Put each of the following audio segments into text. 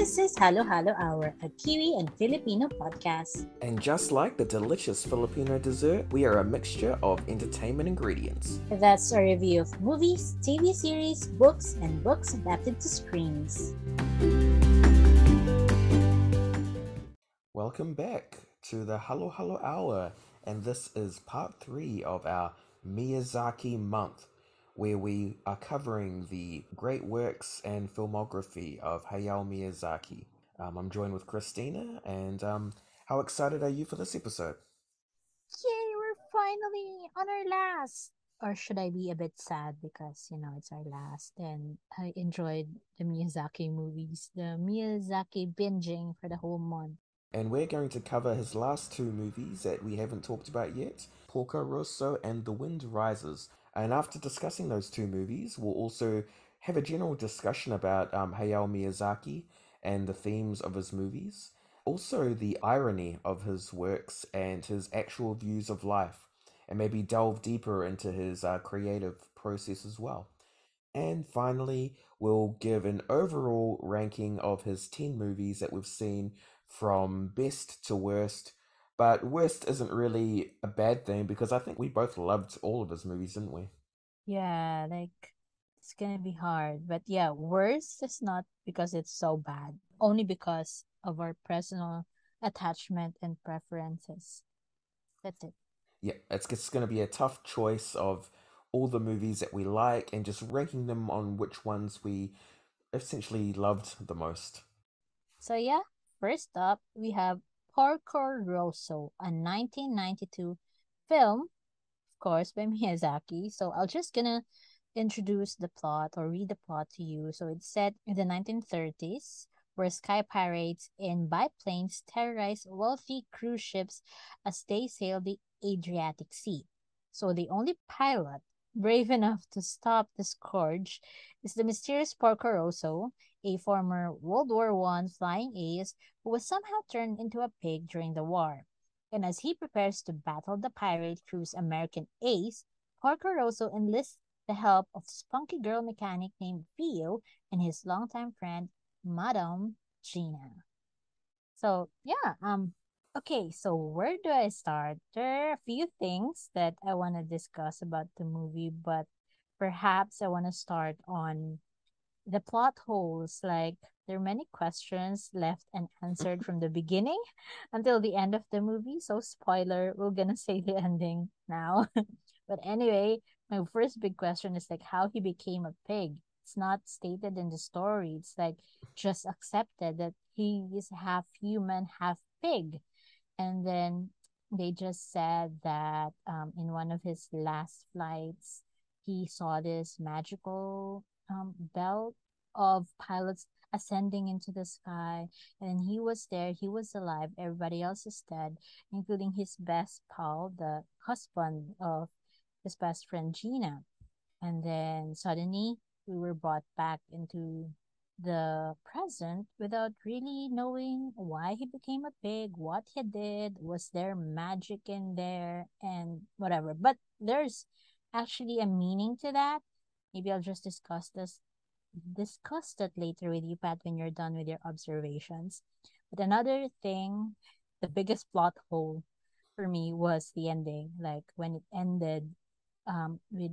This is Halo Halo Hour, a Kiwi and Filipino podcast. And just like the delicious Filipino dessert, we are a mixture of entertainment ingredients. That's a review of movies, TV series, books, and books adapted to screens. Welcome back to the Halo Halo Hour, and this is part three of our Miyazaki month where we are covering the great works and filmography of Hayao Miyazaki. Um, I'm joined with Christina, and um, how excited are you for this episode? Yay, we're finally on our last. Or should I be a bit sad because, you know, it's our last and I enjoyed the Miyazaki movies, the Miyazaki binging for the whole month. And we're going to cover his last two movies that we haven't talked about yet Porco Rosso and The Wind Rises. And after discussing those two movies, we'll also have a general discussion about um, Hayao Miyazaki and the themes of his movies, also the irony of his works and his actual views of life, and maybe delve deeper into his uh, creative process as well. And finally, we'll give an overall ranking of his 10 movies that we've seen from best to worst but worst isn't really a bad thing because I think we both loved all of his movies, didn't we? Yeah, like it's gonna be hard. But yeah, worst is not because it's so bad, only because of our personal attachment and preferences. That's it. Yeah, it's, it's to be a tough choice of all the movies that we like and just ranking them on which ones we essentially loved the most. So yeah, first up we have Porco Rosso, a 1992 film, of course, by Miyazaki. So I'll just gonna introduce the plot or read the plot to you. So it's set in the 1930s, where sky pirates in biplanes terrorize wealthy cruise ships as they sail the Adriatic Sea. So the only pilot brave enough to stop the scourge is the mysterious Porco Rosso, a former World War I flying ace who was somehow turned into a pig during the war. And as he prepares to battle the pirate crew's American ace, Porco Rosso enlists the help of spunky girl mechanic named Fio and his longtime friend, Madame Gina. So yeah, um, okay, so where do I start? There are a few things that I want to discuss about the movie, but perhaps I want to start on the plot holes like there are many questions left unanswered from the beginning until the end of the movie. So spoiler we're gonna say the ending now. But anyway my first big question is like how he became a pig. It's not stated in the story. It's like just accepted that he is half human half pig. And then they just said that um, in one of his last flights he saw this magical um, belt of pilots ascending into the sky and he was there he was alive everybody else is dead including his best pal the husband of his best friend gina. And then suddenly we were brought back into the present without really knowing why he became a pig what he did was there magic in there and whatever. But there's actually a meaning to that maybe i'll just discuss this discuss that later with you, Pat, when you're done with your observations. But another thing, the biggest plot hole for me was the ending. Like when it ended um, with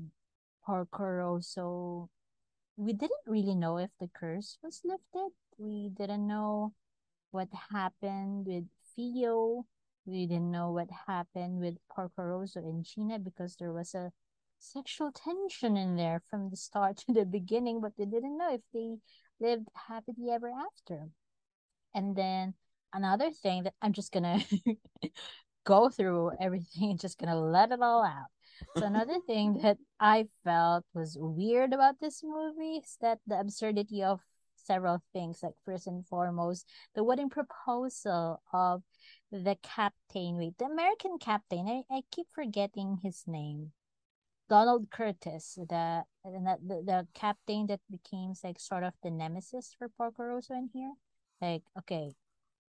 Porco Rosso, we didn't really know if the curse was lifted. We didn't know what happened with Fio. We didn't know what happened with Porco Rosso and Gina because there was a sexual tension in there from the start to the beginning, but they didn't know if they lived happily ever after. And then another thing that I'm just gonna go through everything, just gonna let it all out. So another thing that I felt was weird about this movie is that the absurdity of several things. Like first and foremost, the wedding proposal of the captain. Wait, the American captain. I, I keep forgetting his name. Donald Curtis, the the, the captain that became like sort of the nemesis for Porco Rosso in here. Like, okay,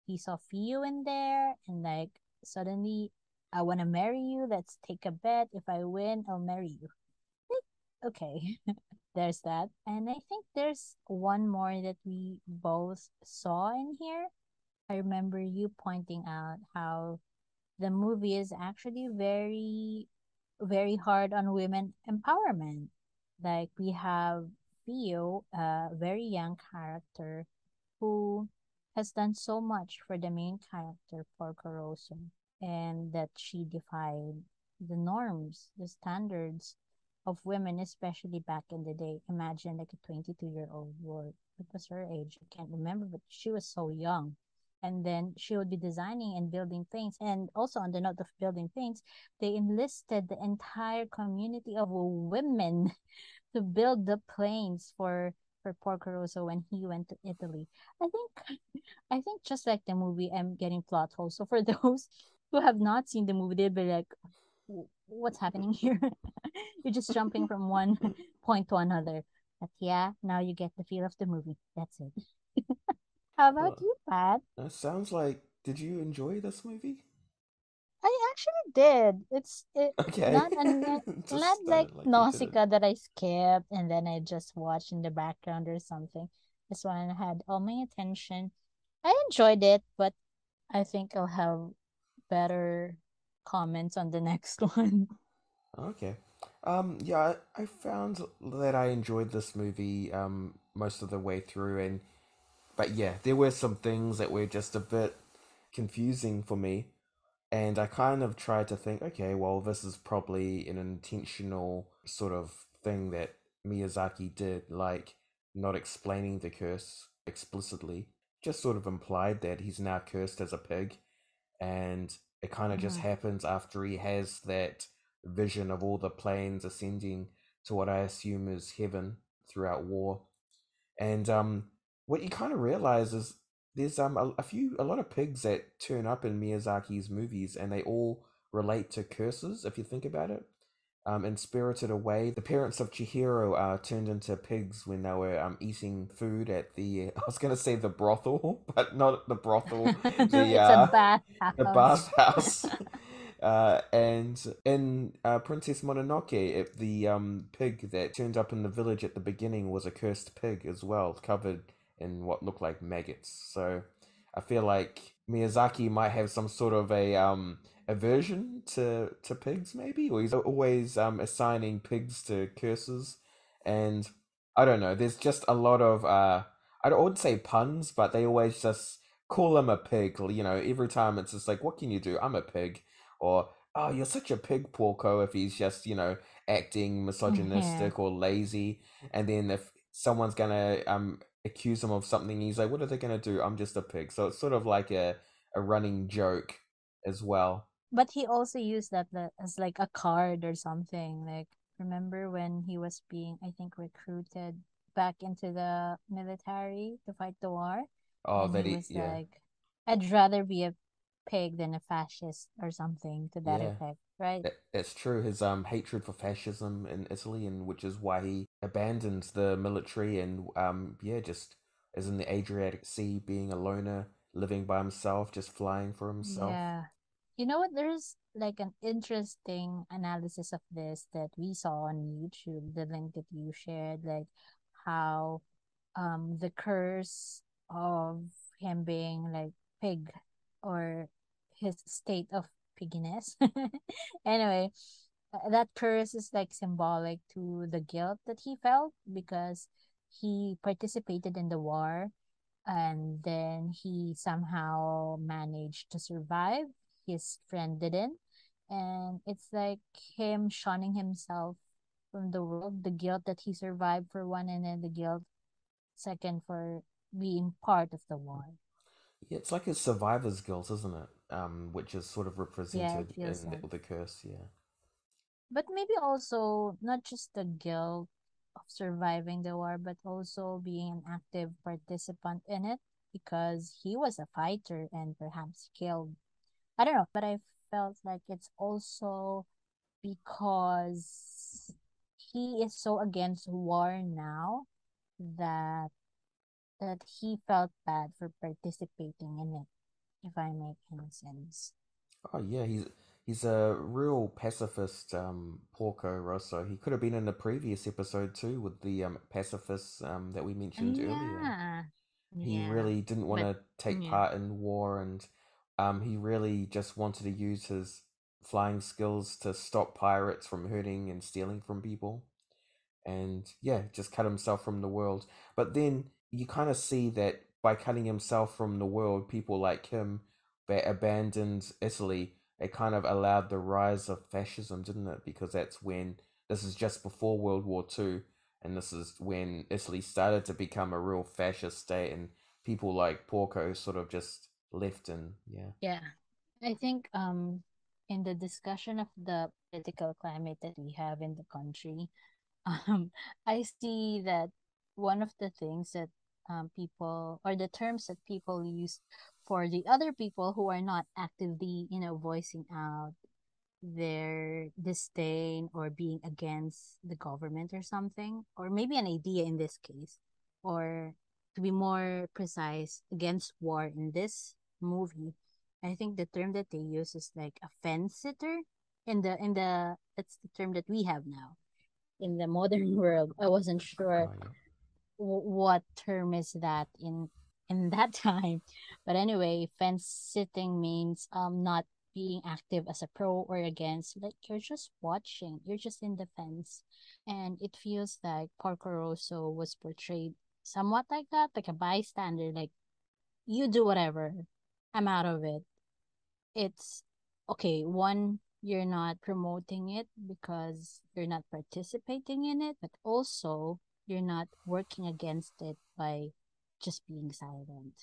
he saw Fio in there, and like suddenly, I want to marry you. Let's take a bet. If I win, I'll marry you. Okay, there's that. And I think there's one more that we both saw in here. I remember you pointing out how the movie is actually very, very hard on women empowerment. Like we have Fio, a very young character who has done so much for the main character, Porco Rosso, and that she defied the norms, the standards of women, especially back in the day. Imagine like a 22 year old or what was her age? I can't remember, but she was so young. And then she would be designing and building things. And also, on the note of building things, they enlisted the entire community of women to build the planes for for Porco Rosso when he went to Italy. I think, I think just like the movie, I'm getting plot holes. So for those who have not seen the movie, they'll be like, "What's happening here?" You're just jumping from one point to another. But yeah, now you get the feel of the movie. That's it. How about you, Pat? that sounds like. Did you enjoy this movie? I actually did. It's it Okay, not not like like. Nausicaa that I skipped and then I just watched in the background or something. This one had all my attention. I enjoyed it, but I think I'll have better comments on the next one. Okay. Um, yeah, I, I found that I enjoyed this movie um most of the way through, and but yeah, there were some things that were just a bit confusing for me. And I kind of tried to think, okay, well, this is probably an intentional sort of thing that Miyazaki did, like not explaining the curse explicitly, just sort of implied that he's now cursed as a pig. And it kind of just Mhm. happens after he has that vision of all the planes ascending to what I assume is heaven throughout war. And um, what you kind of realize is there's um a, a few a lot of pigs that turn up in Miyazaki's movies, and they all relate to curses. If you think about it, um, in Spirited Away, the parents of Chihiro are turned into pigs when they were um eating food at the I was gonna say the brothel, but not the brothel, the It's a uh the bathhouse. bathhouse. Uh, and in uh, Princess Mononoke, it, the um, pig that turned up in the village at the beginning was a cursed pig as well, covered in what looked like maggots. So I feel like Miyazaki might have some sort of a um, aversion to to pigs, maybe, or he's always um, assigning pigs to curses. And I don't know. There's just a lot of uh, I wouldn't say puns, but they always just call him a pig. You know, every time it's just like, what can you do? I'm a pig or oh you're such a pig porco if he's just you know acting Yeah. misogynistic or lazy and then if someone's gonna um accuse him of something he's like what are they gonna do? I'm just a pig. So it's sort of like a a running joke as well. But he also used that as like a card or something. Like, remember when he was being, I think, recruited back into the military to fight the war? oh And that he was yeah. like, I'd rather be a pig than a fascist or something to that yeah. effect, right? that's true his um hatred for fascism in italy and which is why he abandoned the military and um yeah just as in the adriatic sea being a loner living by himself just flying for himself Yeah. You know what? There's like an interesting analysis of this that we saw on YouTube, the link that you shared, like how um the curse of him being like pig or his state of pigginess. Anyway, uh, that curse is like symbolic to the guilt that he felt because he participated in the war and then he somehow managed to survive. His friend didn't. And it's like him shunning himself from the world, the guilt that he survived for one, and then the guilt second for being part of the war. Yeah, it's like a survivor's guilt, isn't it? Um, which is sort of Yeah, it represented feels in the, like. the curse. Yeah. But maybe also not just the guilt of surviving the war, but also being an active participant in it because he was a fighter and perhaps killed. I don't know, but I felt like it's also because he is so against war now that that he felt bad for participating in it, if I make any sense. Oh yeah, he's he's a real pacifist, um, Porco Rosso. He could have been in the previous episode too with the um, pacifists um, that we mentioned earlier. He Yeah. really didn't want to take yeah. part in war, and um, he really just wanted to use his flying skills to stop pirates from hurting and stealing from people. And yeah, just cut himself from the world. But then you kind of see that by cutting himself from the world, people like him that abandoned Italy, it kind of allowed the rise of fascism, didn't it? Because that's when this is just before World War Two, and this is when Italy started to become a real fascist state, and people like Porco sort of just left and yeah. Yeah. I think um in the discussion of the political climate that we have in the country, um I see that one of the things that um people or the terms that people use for the other people who are not actively, you know, voicing out their disdain or being against the government or something, or maybe an idea in this case, or to be more precise, against war in this movie. I think the term that they use is like a fence sitter in the in the that's the term that we have now in the modern world. I wasn't sure Oh, yeah. What term is that in in that time? But anyway fence sitting means um not being active as a pro or against. Like you're just watching. You're just in the fence. And it feels like Porco Rosso was portrayed somewhat like that like a bystander like you do whatever. I'm out of it. It's okay one you're not promoting it because you're not participating in it but also you're not working against it by just being silent.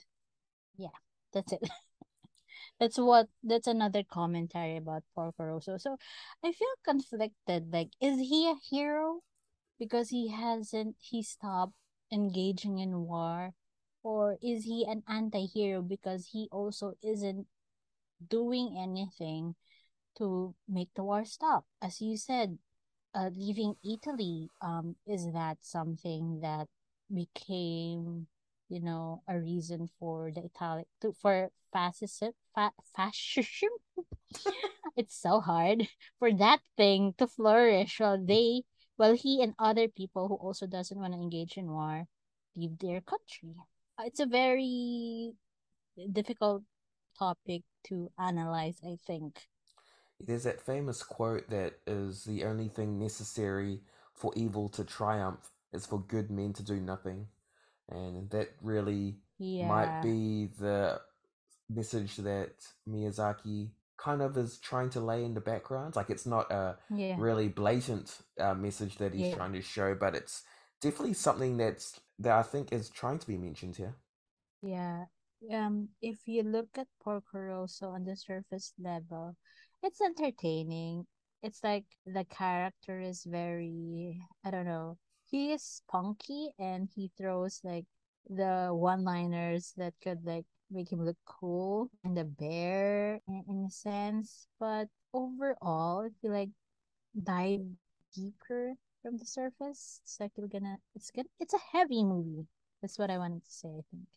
Yeah, that's it. that's what that's another commentary about Porco Rosso. So I feel conflicted. Like, is he a hero because he hasn't he stopped engaging in war? Or is he an anti-hero because he also isn't doing anything to make the war stop? As you said, uh, leaving Italy, um, is that something that became, you know, a reason for the Italian to for fascism, fa- fascism? it's so hard for that thing to flourish while they, while he and other people who also doesn't want to engage in war, leave their country. Uh, It's a very difficult topic to analyze. I think. There's that famous quote that is the only thing necessary for evil to triumph is for good men to do nothing. And that really might be the message that Miyazaki kind of is trying to lay in the background. Like it's not a Yeah. really blatant uh, message that he's Yeah. trying to show, but it's definitely something that's that I think is trying to be mentioned here. Yeah. Um, if you look at Porco Rosso on the surface level, it's entertaining. It's like the character is very, I don't know, he is punky and he throws like the one-liners that could like make him look cool and the bear in, in a sense. But overall, if you like dive deeper from the surface, it's like you're gonna, it's gonna, it's a heavy movie. That's what I wanted to say, I think.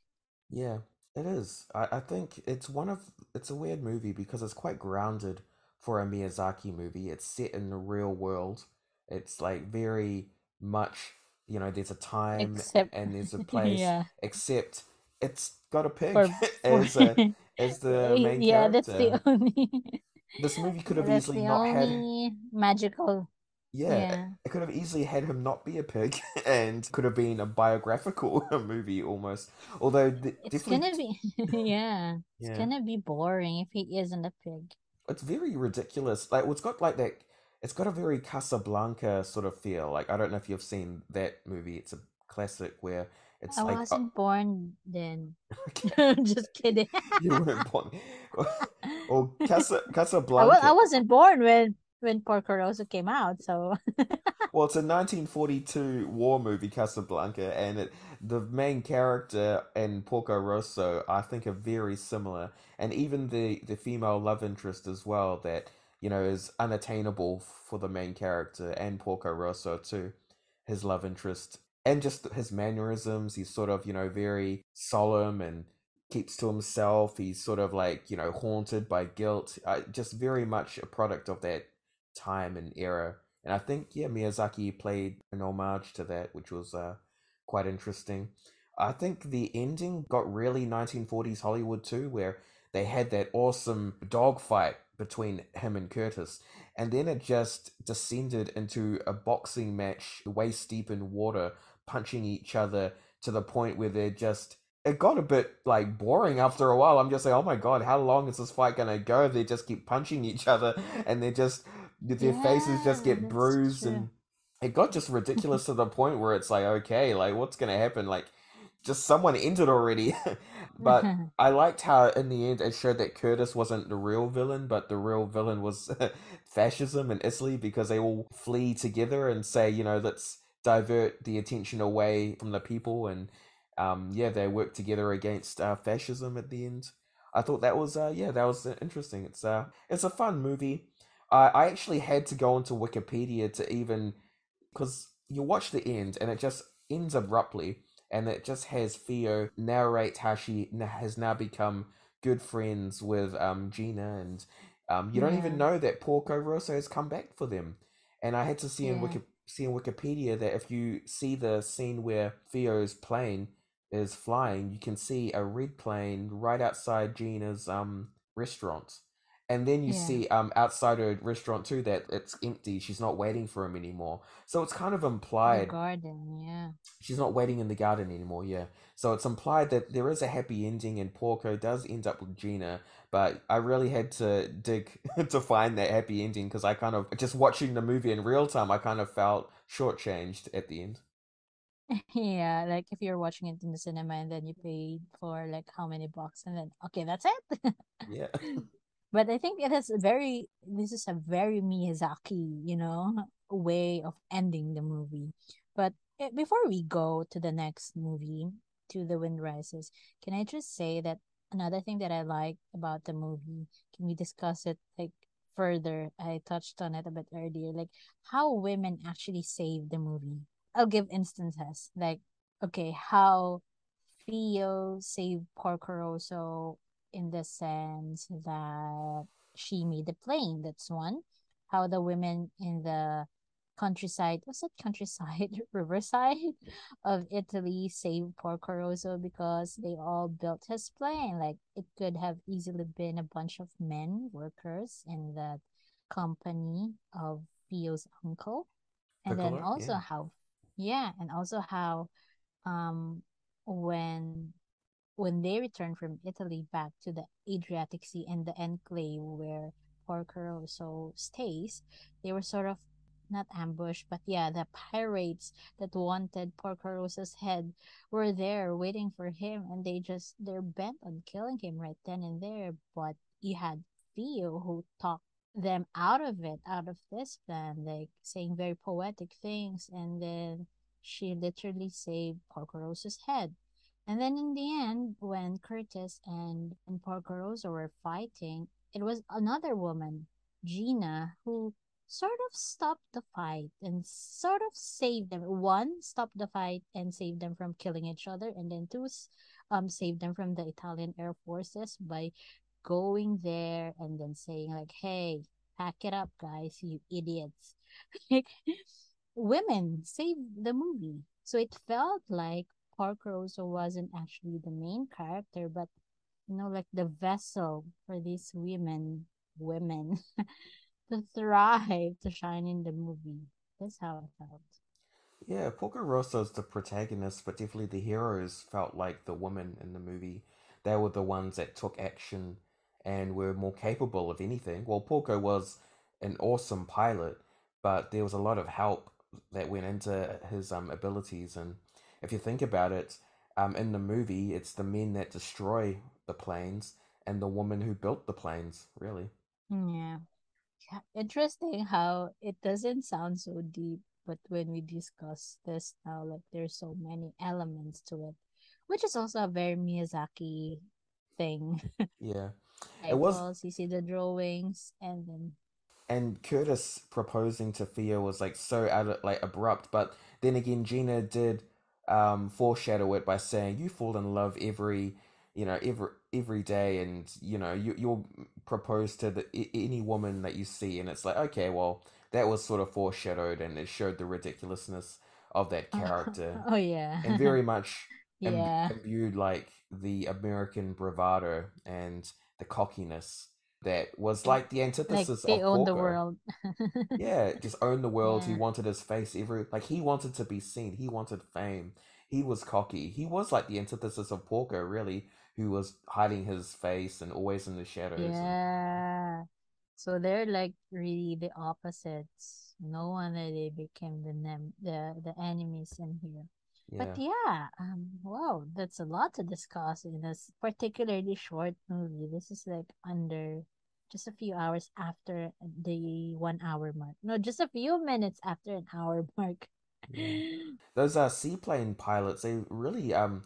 Yeah, it is. I, I think it's one of it's a weird movie because it's quite grounded for a Miyazaki movie. It's set in the real world. It's like very much, you know, there's a time Except, and there's a place, yeah, except it's got a pig for for as a as the main yeah, that's the only This movie could have that's easily the not had only magical yeah, it yeah. it could have easily had him not be a pig and could have been a biographical movie almost. Although th- It's definitely gonna be yeah, it's gonna be boring if he isn't a pig. it's very ridiculous. Like, well, it's got like that. It's got a very Casablanca sort of feel. Like, I don't know if you've seen that movie. It's a classic where it's I like, oh, wasn't born then. okay, Just kidding. you weren't born. Or Casa I was I Casablanca. wasn't born when when Porco Rosso came out, so Well, it's a 1942 war movie, Casablanca, and it, the main character and Porco Rosso, I think, are very similar, and even the the female love interest as well, that you know is unattainable for the main character and Porco Rosso too, his love interest, and just his mannerisms. He's sort of you know very solemn and keeps to himself. He's sort of like, you know, haunted by guilt. Uh, just very much a product of that time and era. And I think, yeah, Miyazaki played an homage to that, which was uh, quite interesting. I think the ending got really 1940s Hollywood too, where they had that awesome dogfight between him and Curtis. And then it just descended into a boxing match, waist deep in water, punching each other to the point where they're just. It got a bit like boring after a while. I'm just like, oh my god, how long is this fight gonna go? They just keep punching each other, and they're just their yeah, faces just get bruised, true. and it got just ridiculous to the point where it's like, okay, like what's gonna happen? Like just someone entered already. but I liked how in the end it showed that Curtis wasn't the real villain, but the real villain was fascism in Italy because they all flee together and say, you know, let's divert the attention away from the people and um, yeah, they work together against uh, fascism at the end. I thought that was uh, yeah, that was interesting. It's uh, it's a fun movie. I I actually had to go onto Wikipedia to even because you watch the end and it just ends abruptly and it just has Fio narrate how she has now become good friends with um, Gina, and um, you yeah. don't even know that Porco Rosso has come back for them. And I had to see yeah. in Wiki- see in Wikipedia that if you see the scene where Fio's plane is flying, you can see a red plane right outside Gina's um restaurant. And then you yeah. see um outside her restaurant too that it's empty. She's not waiting for him anymore. So it's kind of implied. The garden, yeah. She's not waiting in the garden anymore. Yeah. So it's implied that there is a happy ending, and Porco does end up with Gina. But I really had to dig to find that happy ending because I kind of just watching the movie in real time. I kind of felt shortchanged at the end. Yeah, like if you're watching it in the cinema and then you paid for like how many bucks and then okay, that's it. yeah. but I think it is very this is a very Miyazaki, you know, way of ending the movie. But eh, before we go to the next movie, to the Wind Rises, can I just say that another thing that I like about the movie? Can we discuss it like further? I touched on it a bit earlier, like how women actually save the movie. I'll give instances like okay, how Fio saved Porco Rosso in the sense that she made the plane. That's one. How the women in the countryside was it countryside riverside of Italy saved Porco Rosso because they all built his plane. Like it could have easily been a bunch of men workers in the company of Fio's uncle. And then also yeah. how yeah, and also how um when when they returned from Italy back to the Adriatic Sea and the enclave where Porco Rosso stays, they were sort of not ambushed, but yeah, the pirates that wanted Porco Rosso's head were there waiting for him, and they just they're bent on killing him right then and there. But you had Fio who talked them out of it, out of this plan, like saying very poetic things, and then she literally saved Porco Rosso's head. And then in the end, when Curtis and, and Porco Rosso were fighting, it was another woman, Gina, who sort of stopped the fight and sort of saved them. One, stopped the fight and saved them from killing each other, and then two, um, saved them from the Italian Air Forces by going there and then saying like, "Hey, pack it up, guys, you idiots!" women saved the movie, so it felt like Porco Rosso wasn't actually the main character, but you know, like the vessel for these women, women to thrive, to shine in the movie. That's how I felt. Yeah, Porco Rosso's the protagonist, but definitely the heroes felt like the women in the movie. They were the ones that took action and were more capable of anything. Well, Porco was an awesome pilot, but there was a lot of help that went into his um, abilities. And if you think about it, um, in the movie, it's the men that destroy the planes and the woman who built the planes, really. Yeah yeah, interesting how it doesn't sound so deep, but when we discuss this now, like there's so many elements to it, which is also a very Miyazaki thing. Yeah, it was. You see the drawings, and then and Curtis proposing to Fio was like so out of, like abrupt, but then again, Gina did um foreshadow it by saying, "You fall in love every." you know every every day and you know you, you'll propose to the, any woman that you see. And it's like okay well that was sort of foreshadowed and it showed the ridiculousness of that character. Oh yeah. And very much yeah. imbued like the american bravado and the cockiness that was like the antithesis like they of own Porco. the world. Yeah just own the world. He wanted his face every like he wanted to be seen. He wanted fame. He was cocky. He was like the antithesis of Porco really who was hiding his face and always in the shadows and- yeah. So they're like really the opposites. No wonder they became the nem- the the enemies in here. Yeah. But yeah, um, wow, that's a lot to discuss in this particularly short movie. This is like under just a few hours after the one hour mark. No, just a few minutes after an hour mark. those uh seaplane pilots they really um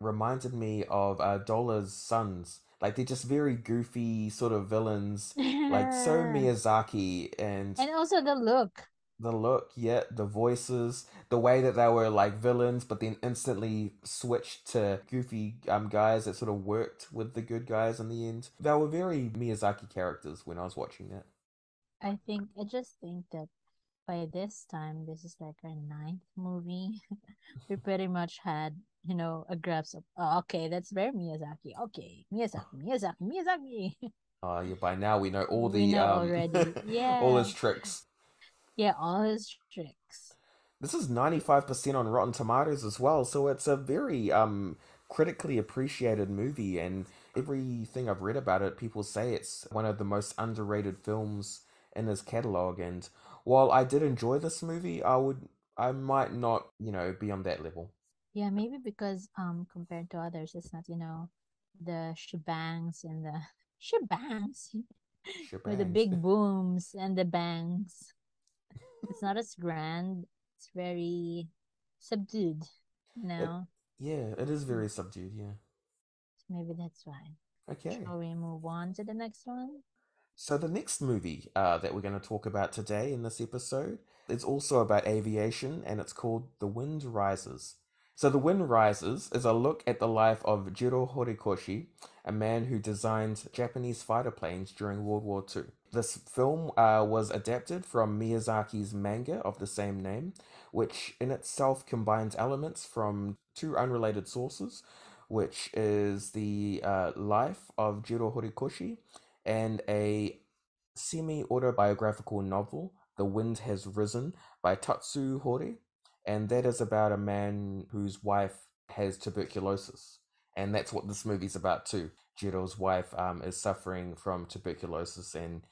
reminded me of uh Dola's sons like they're just very goofy sort of villains like so Miyazaki and And also the look. The look, yet, the voices, the way that they were like villains, but then instantly switched to goofy um guys that sort of worked with the good guys in the end. They were very Miyazaki characters when I was watching that. I think I just think that by this time, this is like our ninth movie. we pretty much had, you know, a grasp of oh, okay, that's very Miyazaki. Okay, Miyazaki, Miyazaki, Miyazaki. Uh yeah, by now we know all We the know um already. all his tricks. Yeah, all his tricks. This is 95% on Rotten Tomatoes as well, so it's a very um critically appreciated movie and everything I've read about it, people say it's one of the most underrated films in his catalog and while I did enjoy this movie, I would I might not, you know, be on that level. Yeah, maybe because um compared to others, it's not, you know, the shebangs and the shebangs with the big booms and the bangs. It's not as grand. It's very subdued, you know. Yeah, it is very subdued, yeah. Maybe that's why. Okay. Shall we move on to the next one? So the next movie uh, that we're going to talk about today in this episode is also about aviation, and it's called The Wind Rises. So The Wind Rises is a look at the life of Jiro Horikoshi, a man who designed Japanese fighter planes during World War II. This film uh, was adapted from Miyazaki's manga of the same name, which in itself combines elements from two unrelated sources, which is the uh, life of Jiro Horikoshi and a semi autobiographical novel, The Wind Has Risen, by Tatsu Hori. And that is about a man whose wife has tuberculosis. And that's what this movie's about too. Jiro's wife um, is suffering from tuberculosis and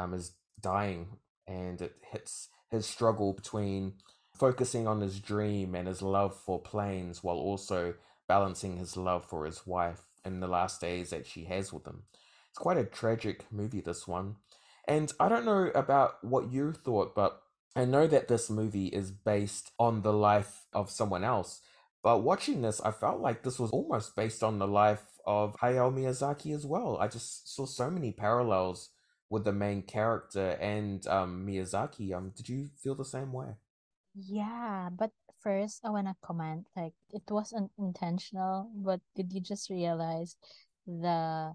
um, is dying. And it hits his struggle between focusing on his dream and his love for planes while also balancing his love for his wife in the last days that she has with him. It's quite a tragic movie, this one. And I don't know about what you thought, but I know that this movie is based on the life of someone else. But watching this, I felt like this was almost based on the life of Hayao Miyazaki as well. I just saw so many parallels with the main character and um, Miyazaki. Um, did you feel the same way? Yeah, but first I wanna comment like it wasn't intentional, but did you just realize the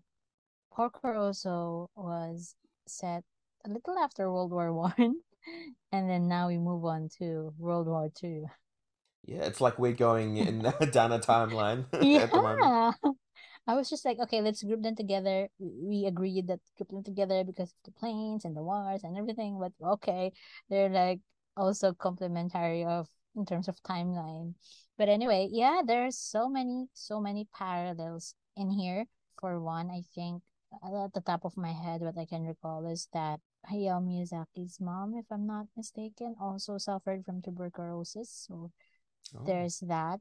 Porco Rosso was set a little after World War One, and then now we move on to World War Two. Yeah, it's like we're going in down a timeline at the moment. Yeah. I was just like, okay, let's group them together. We agreed that group them together because of the planes and the wars and everything. But okay, they're like also complementary of in terms of timeline. But anyway, yeah, there's so many, so many parallels in here. For one, I think uh, at the top of my head, what I can recall is that Hayao Miyazaki's mom, if I'm not mistaken, also suffered from tuberculosis. So Oh, there's that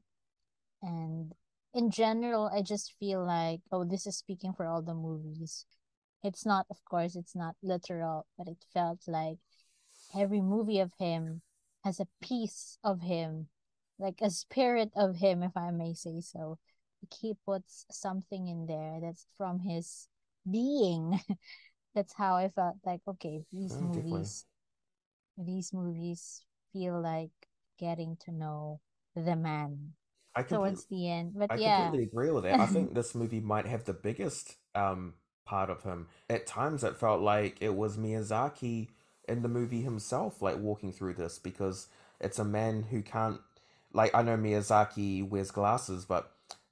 and in general i just feel like oh this is speaking for all the movies. It's not of course it's not literal but it felt like every movie of him has a piece of him like a spirit of him if i may say so. He puts something in there that's from his being. That's how i felt like okay these Oh, movies these movies feel like getting to know the man I completely, towards the end. But I yeah. completely agree with that. I think this movie might have the biggest um part of him. At times, it felt like it was Miyazaki in the movie himself, like walking through this, because it's a man who can't. Like I know Miyazaki wears glasses, but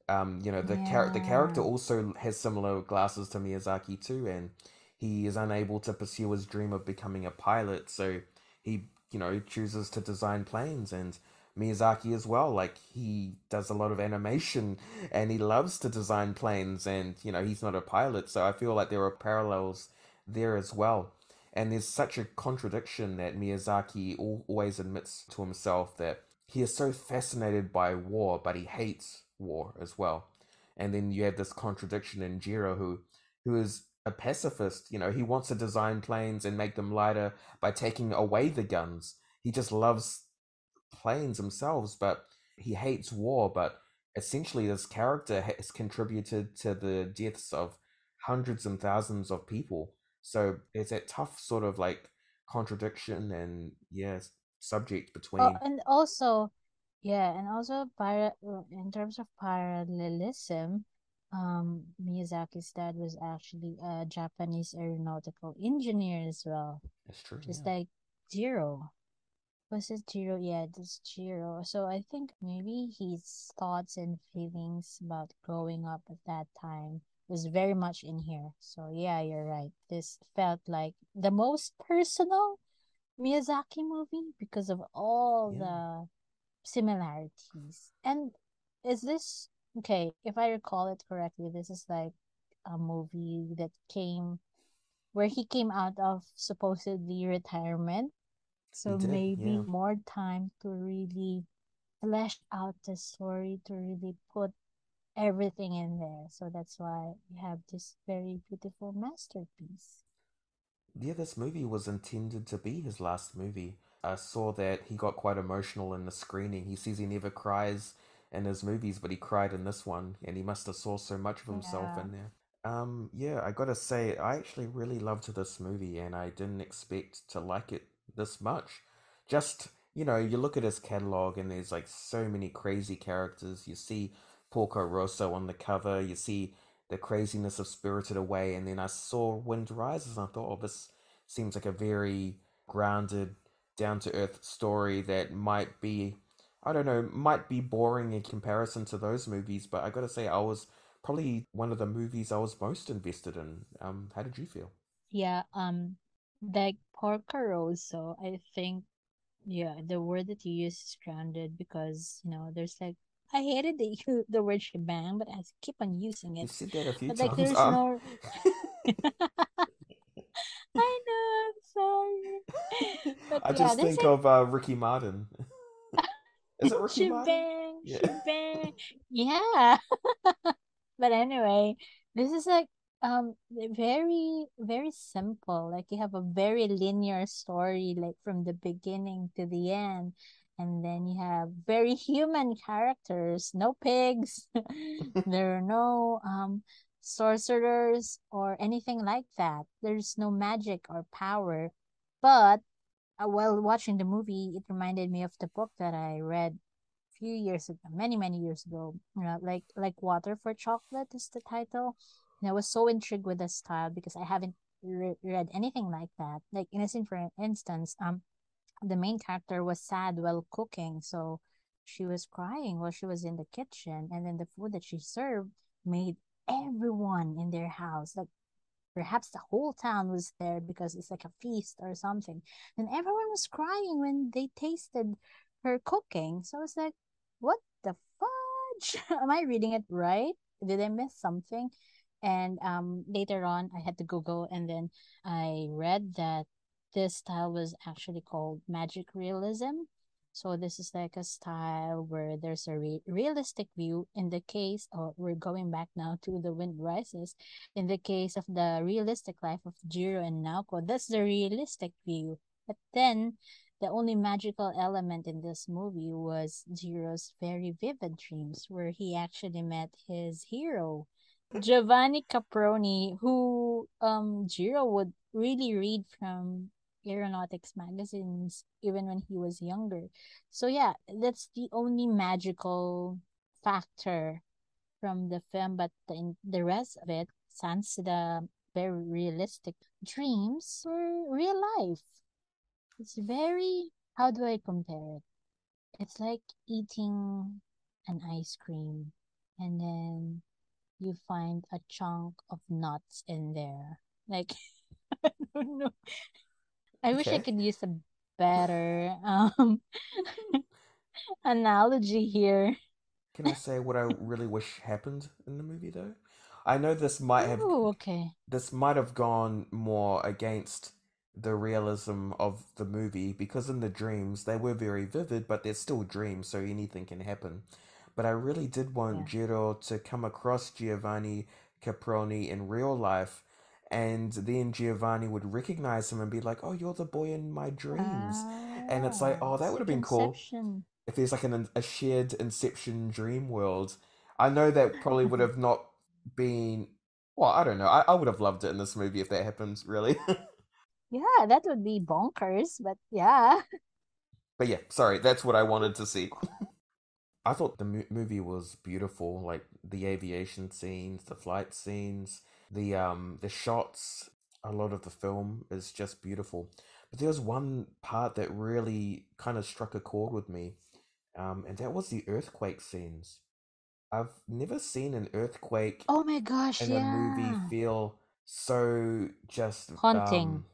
um, you know the char- the character also has similar glasses to Miyazaki too, and he is unable to pursue his dream of becoming a pilot, so he you know chooses to design planes and Miyazaki as well. Like he does a lot of animation and he loves to design planes, and you know he's not a pilot, so I feel like there are parallels there as well. And there's such a contradiction that Miyazaki always admits to himself that he is so fascinated by war, but he hates war as well. And then you have this contradiction in Jiro, who who is a pacifist. You know, he wants to design planes and make them lighter by taking away the guns. He just loves planes themselves, but he hates war. But essentially, this character has contributed to the deaths of hundreds and thousands of people. So it's that tough sort of like contradiction and yes, subject Oh, between and also, yeah, and also para in terms of parallelism, um, Miyazaki's dad was actually a Japanese aeronautical engineer as well, That's true, just yeah. like Jiro. Was it Jiro? Yeah, it's Jiro. So I think maybe his thoughts and feelings about growing up at that time was very much in here. So yeah, you're right. This felt like the most personal Miyazaki movie because of all Yeah. the similarities. And is this okay? If I recall it correctly, this is like a movie that came where he came out of supposedly retirement. So did, maybe yeah. more time to really flesh out the story, to really put everything in there. So that's why we have this very beautiful masterpiece. Yeah, this movie was intended to be his last movie. I saw that he got quite emotional in the screening. He says he never cries in his movies, but he cried in this one, and he must have saw so much of himself Yeah. in there. Um, yeah, I gotta say, I actually really loved this movie, and I didn't expect to like it this much. Just, you know, you look at his catalog, and there's like so many crazy characters. You see Porco Rosso on the cover, you see the craziness of Spirited Away, and then I saw Wind Rises, and I thought, oh, this seems like a very grounded, down to earth story that might be, I don't know, might be boring in comparison to those movies, but I gotta say, I was probably one of the movies I was most invested in. Um, how did you feel? Yeah, um, like Porco Rosso, I think Yeah, the word that you use is grounded because, you know, there's like I hated the the word shebang, but I keep on using it. You've said that a few But like times. there's Um, no I know, I'm sorry. But I yeah, just think like of uh, Ricky Martin. Is it Ricky Martin? shebang, Yeah. shebang. Yeah. But anyway, this is like um very very simple. Like you have a very linear story, like from the beginning to the end. And then you have very human characters, no pigs. There are no um sorcerers or anything like that. There's no magic or power. But uh, while watching the movie, it reminded me of the book that I read a few years ago, many many years ago. You know, like like Water for Chocolate is the title. And I was so intrigued with the style because I haven't re- read anything like that. Like innocent for instance, um, the main character was sad while cooking, so she was crying while she was in the kitchen, and then the food that she served made everyone in their house like Perhaps the whole town was there because it's like a feast or something. And everyone was crying when they tasted her cooking. So I was like, what the fudge? Am I reading it right? Did I miss something? And um, later on, I had to Google and then I read that this style was actually called magic realism. So this is like a style where there's a re- realistic view. In the case, oh, we're going back now to the wind rises in the case of the realistic life of Jiro and Naoko, that's the realistic view. But then, the only magical element in this movie was Jiro's very vivid dreams, where he actually met his hero, Giovanni Caproni, who um Jiro would really read from aeronautics magazines even when he was younger. So yeah, that's the only magical factor from the film, but the, the rest of it, sans the very realistic dreams, were real life. It's very, how do I compare it? It's like eating an ice cream and then you find a chunk of nuts in there. Like, I don't know. I wish I could use a better um analogy here. Can I say what I really wish happened in the movie though? I know this might have Oh, okay. this might have gone more against the realism of the movie because in the dreams they were very vivid, but they're still dreams, so anything can happen. But I really did want Yeah. Jiro to come across Giovanni Caproni in real life, and then Giovanni would recognize him and be like, "Oh, you're the boy in my dreams," and it's like, Ah, "Oh, that would have been cool if there's like an a shared Inception dream world." I know that probably would have not been. Well, I don't know. I, I would have loved it in this movie if that happened, really. Yeah, that would be bonkers, but yeah. but yeah, sorry, that's what I wanted to see. I thought the mo- movie was beautiful, like the aviation scenes, the flight scenes, the um the shots. A lot of the film is just beautiful. But there was one part that really kind of struck a chord with me, um, and that was the earthquake scenes. I've never seen an earthquake Oh my gosh, in a movie feel so just Haunting. um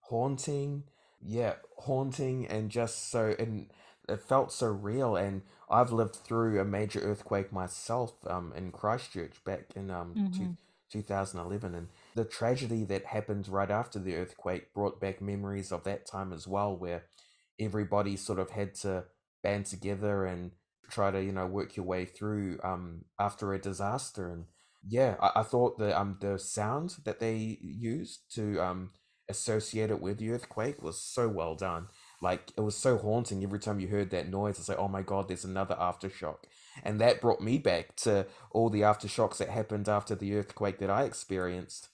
haunting yeah haunting and just so and it felt so real and i've lived through a major earthquake myself um in christchurch back in um Mm-hmm. 2011 and the tragedy that happened right after the earthquake brought back memories of that time as well where everybody sort of had to band together and try to you know work your way through um after a disaster and yeah i, I thought the um the sound that they used to um associate it with the earthquake was so well done like it was so haunting every time you heard that noise it's like oh my god there's another aftershock and that brought me back to all the aftershocks that happened after the earthquake that i experienced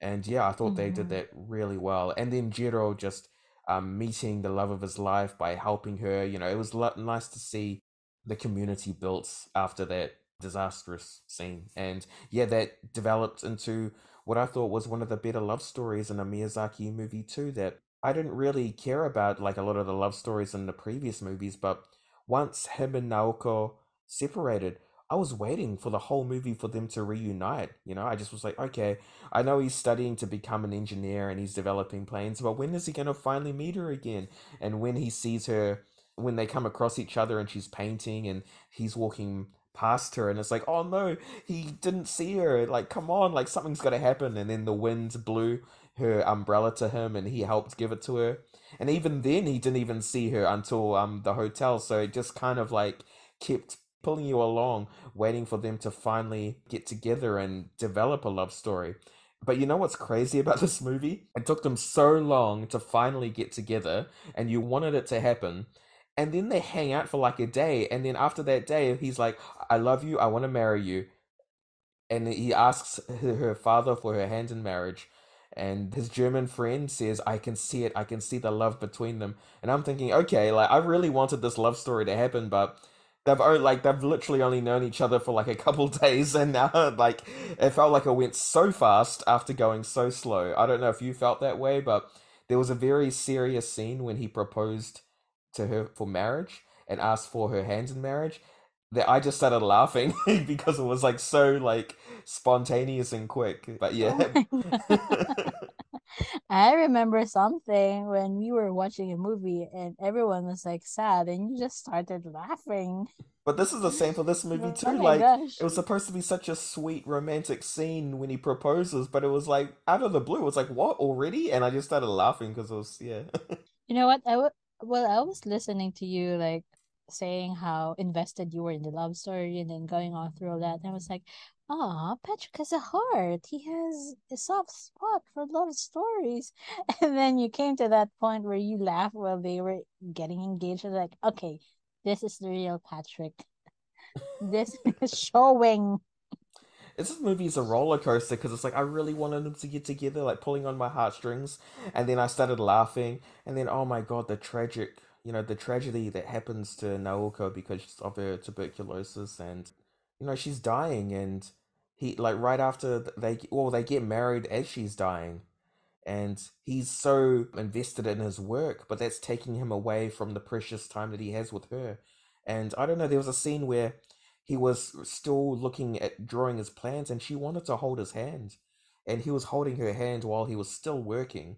and yeah, I thought they did Mm-hmm. that really well. And then Jiro just um, meeting the love of his life by helping her. You know, it was lo- nice to see the community built after that disastrous scene. And yeah, that developed into what I thought was one of the better love stories in a Miyazaki movie too. That I didn't really care about like a lot of the love stories in the previous movies, but once him and Naoko separated, I was waiting for the whole movie for them to reunite. You know, I just was like, okay, I know he's studying to become an engineer and he's developing planes, but when is he going to finally meet her again? And when he sees her, when they come across each other and she's painting and he's walking past her and it's like, oh no, he didn't see her. Like, come on, like something's got to happen. And then the wind blew her umbrella to him and he helped give it to her. And even then, he didn't even see her until um the hotel. So it just kind of like kept pulling you along, waiting for them to finally get together and develop a love story. But you know what's crazy about this movie? It took them so long to finally get together, and you wanted it to happen. And then they hang out for like a day, and then after that day, he's like, I love you, I want to marry you. And he asks her her father for her hand in marriage. And his German friend says, I can see it, I can see the love between them. And I'm thinking, okay, like I really wanted this love story to happen, but they've only, like they've literally only known each other for like a couple days and now like it felt like it went so fast after going so slow i don't know if you felt that way but there was a very serious scene when he proposed to her for marriage and asked for her hand in marriage that i just started laughing because it was like so like spontaneous and quick but Oh yeah. I remember something when we were watching a movie and everyone was like sad and you just started laughing. But this is the same for this movie Oh too. my Like it was supposed to be such a sweet romantic scene when he proposes, but it was like out of the blue. It was like what already? And I just started laughing because it was yeah. You know what? I w- well, I was listening to you like saying how invested you were in the love story and then going on through all that. And I was like, oh, Patrick has a heart. He has a soft spot for love stories. And then you came to that point where you laughed while they were getting engaged. Was like, okay, this is the real Patrick. This is showing. this movie is a roller coaster because it's like I really wanted them to get together, like pulling on my heartstrings, and then I started laughing, and then oh my god, the tragic you know the tragedy that happens to Naoko because of her tuberculosis, and you know she's dying, and he like right after they well they get married as she's dying, and he's so invested in his work, but that's taking him away from the precious time that he has with her. And I don't know, there was a scene where he was still looking at drawing his plans, and she wanted to hold his hand, and he was holding her hand while he was still working.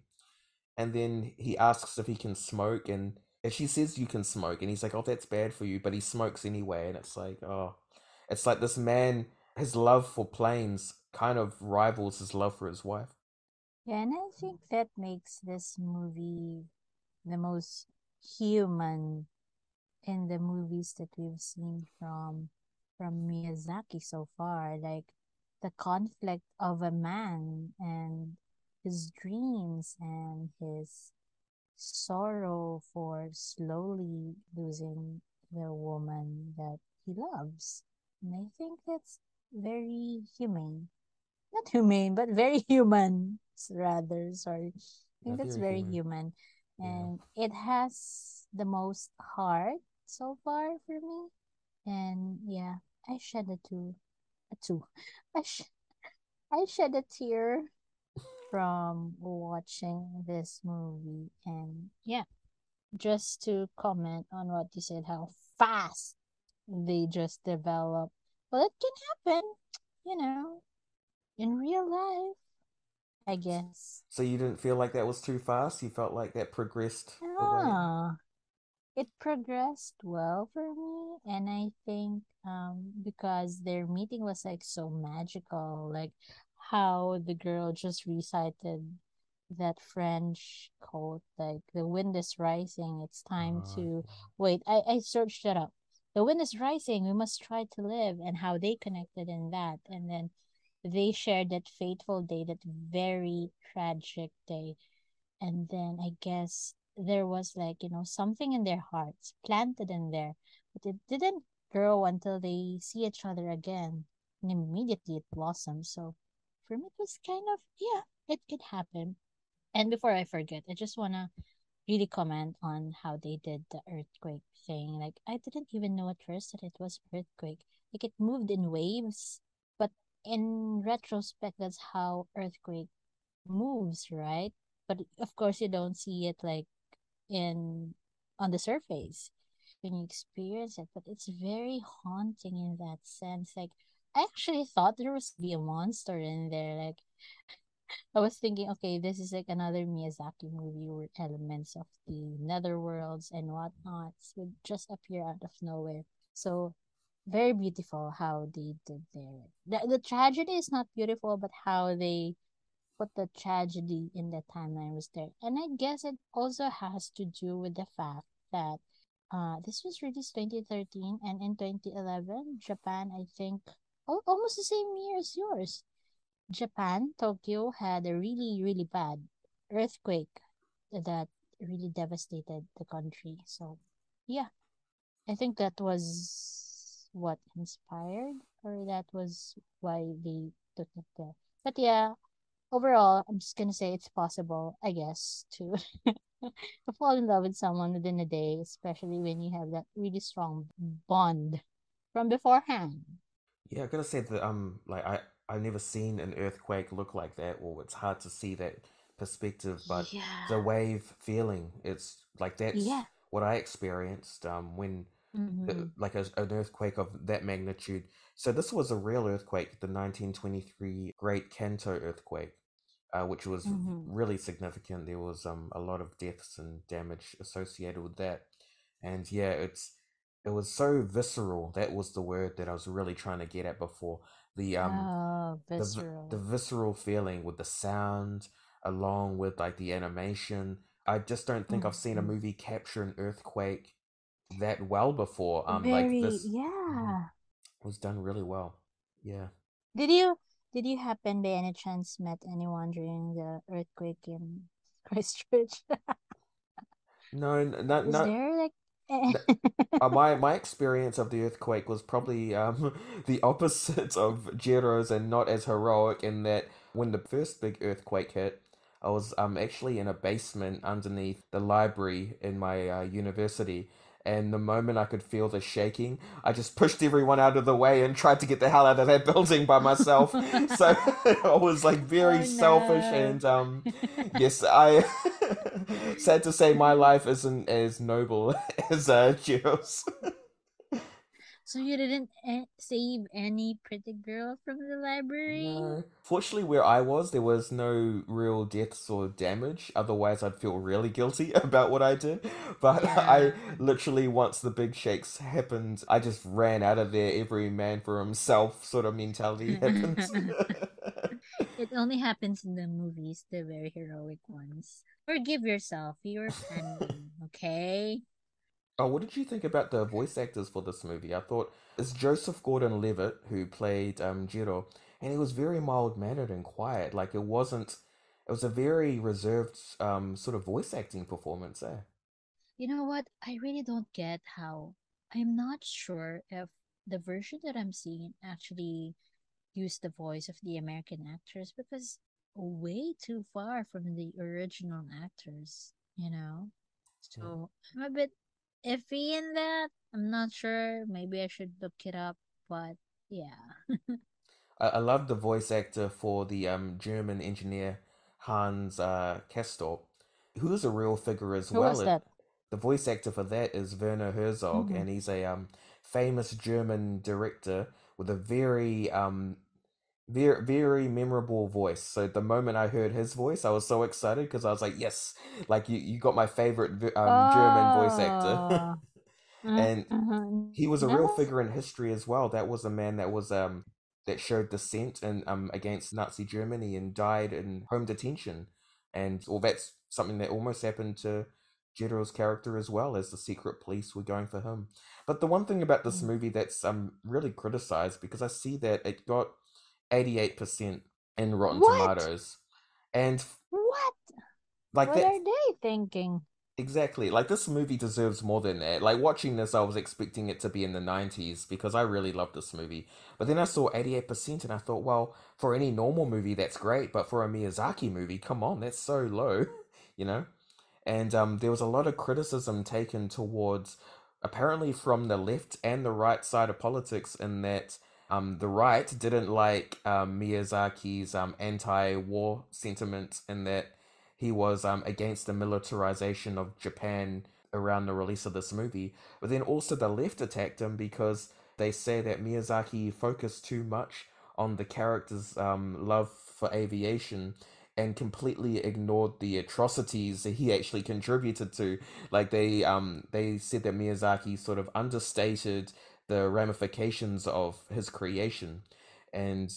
And then he asks if he can smoke, and and she says you can smoke, and he's like, "Oh, that's bad for you," but he smokes anyway, and it's like, oh, it's like this man, his love for planes kind of rivals his love for his wife. Yeah, and I think that makes this movie the most human in the movies that we've seen from from Miyazaki so far. Like the conflict of a man and his dreams and his sorrow for slowly losing the woman that he loves. And I think that's very humane. Not humane, but very human rather. Sorry. I think that's very human. human. And yeah. it has the most heart so far for me. And yeah, I shed a two. A two. I, sh- I shed a tear from watching this movie. And yeah, just to comment on what you said, how fast they just develop. Well, it can happen, you know, in real life. I guess. So you didn't feel like that was too fast? You felt like that progressed ah, It progressed well for me and I think um because their meeting was like so magical, like how the girl just recited that French quote, like the wind is rising, it's time uh, to wait. I, I searched it up. The wind is rising, we must try to live and how they connected in that. And then they shared that fateful day, that very tragic day. And then I guess there was like, you know, something in their hearts planted in there, but it didn't grow until they see each other again. And immediately it blossomed. So for me, it was kind of, yeah, it could happen. And before I forget, I just want to really comment on how they did the earthquake thing. Like, I didn't even know at first that it was earthquake. Like, it moved in waves but in retrospect, that's how earthquake moves, right? But of course, you don't see it like in on the surface when you experience it. But it's very haunting in that sense. Like I actually thought there was be a monster in there. Like I was thinking, okay, this is like another Miyazaki movie where elements of the netherworlds and whatnots would just appear out of nowhere. So very beautiful how they did there. The, the tragedy is not beautiful, but how they put the tragedy in the timeline was there. And I guess it also has to do with the fact that uh, this was released 2013 and in 2011, Japan, I think, almost the same year as yours. Japan, Tokyo had a really, really bad earthquake that really devastated the country. So, yeah, I think that was what inspired or that was why they took it there. But yeah, overall, I'm just gonna say it's possible, I guess, to to fall in love with someone within a day, especially when you have that really strong bond from beforehand. Yeah, I gotta say that um, like I I've never seen an earthquake look like that, or it's hard to see that perspective. But yeah. the wave feeling, it's like that's yeah. what I experienced um when mm-hmm. like a, an earthquake of that magnitude. So this was a real earthquake, the 1923 Great Kanto earthquake, uh, which was mm-hmm. really significant. There was um, a lot of deaths and damage associated with that, and yeah, it's it was so visceral. That was the word that I was really trying to get at before. The um oh, visceral. The, the visceral feeling with the sound along with like the animation. I just don't think mm-hmm. I've seen a mm-hmm. movie capture an earthquake that well before. Um, Very, like this, yeah, was done really well. Yeah. Did you did you happen by any chance met anyone during the earthquake in Christchurch? no, no, no. there like uh, my my experience of the earthquake was probably um, the opposite of Jiro's and not as heroic in that when the first big earthquake hit, I was um actually in a basement underneath the library in my uh, university. And the moment I could feel the shaking, I just pushed everyone out of the way and tried to get the hell out of that building by myself. so I was like very Oh selfish, and um, yes, I sad to say my life isn't as noble as uh, Jiro's. So you didn't save any pretty girl from the library? No. Fortunately, where I was, there was no real deaths or damage. Otherwise, I'd feel really guilty about what I did. But I literally, once the big shakes happened, I just ran out of there. Every man for himself sort of mentality happened. It only happens in the movies, the very heroic ones. Forgive yourself. You're panicking, okay? Oh, what did you think about the voice actors for this movie? I thought it's Joseph Gordon-Levitt who played um, Jiro, and he was very mild-mannered and quiet. Like it wasn't, it was a very reserved um, sort of voice acting performance. Eh? You know what? I really don't get how. I'm not sure if the version that I'm seeing actually used the voice of the American actors because way too far from the original actors, you know? So I'm a bit iffy in that. I'm not sure. Maybe I should look it up, but yeah. I, I love the voice actor for the um, German engineer Hans uh, Castorp, who's a real figure as Who well. was that? the voice actor for that is Werner Herzog, Mm-hmm. and he's a um, famous German director with a very um, very very memorable voice. So the moment I heard his voice, I was so excited because I was like, yes, like you you got my favorite um, German voice actor. Oh, And uh-huh. he was a real figure in history as well. That was a man that was um that showed dissent and um against Nazi Germany and died in home detention. And well that's something that almost happened to Jiro's character as well as the secret police were going for him. But the one thing about this Mm. movie that's um really criticized because I see that it got 88% in Rotten What? Tomatoes. And What? like What that are they thinking? Exactly. Like this movie deserves more than that. Like watching this, I was expecting it to be in the 90s because I really love this movie. But then I saw 88% and I thought, well, for any normal movie, that's great. But for a Miyazaki movie, come on, that's so low, you know? And um, there was a lot of criticism taken towards, apparently from the left and the right side of politics, in that um, the right didn't like um, Miyazaki's um, anti-war sentiment, in that he was um, against the militarization of Japan around the release of this movie. But then also the left attacked him because they say that Miyazaki focused too much on the character's um, love for aviation and completely ignored the atrocities that he actually contributed to. Like they um they said that Miyazaki sort of understated the ramifications of his creation, and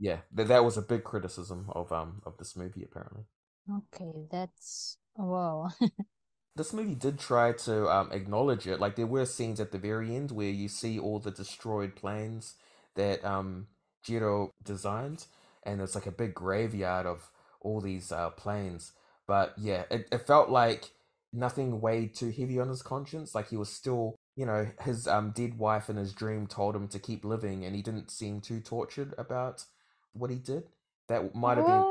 yeah, that that was a big criticism of um of this movie apparently. Okay, that's whoa. This movie did try to um, acknowledge it. Like there were scenes at the very end where you see all the destroyed planes that um, Jiro designed, and it's like a big graveyard of all these uh, planes. But yeah, it, it felt like nothing weighed too heavy on his conscience. Like he was still, you know, his um, dead wife in his dream told him to keep living, and he didn't seem too tortured about what he did. That might have been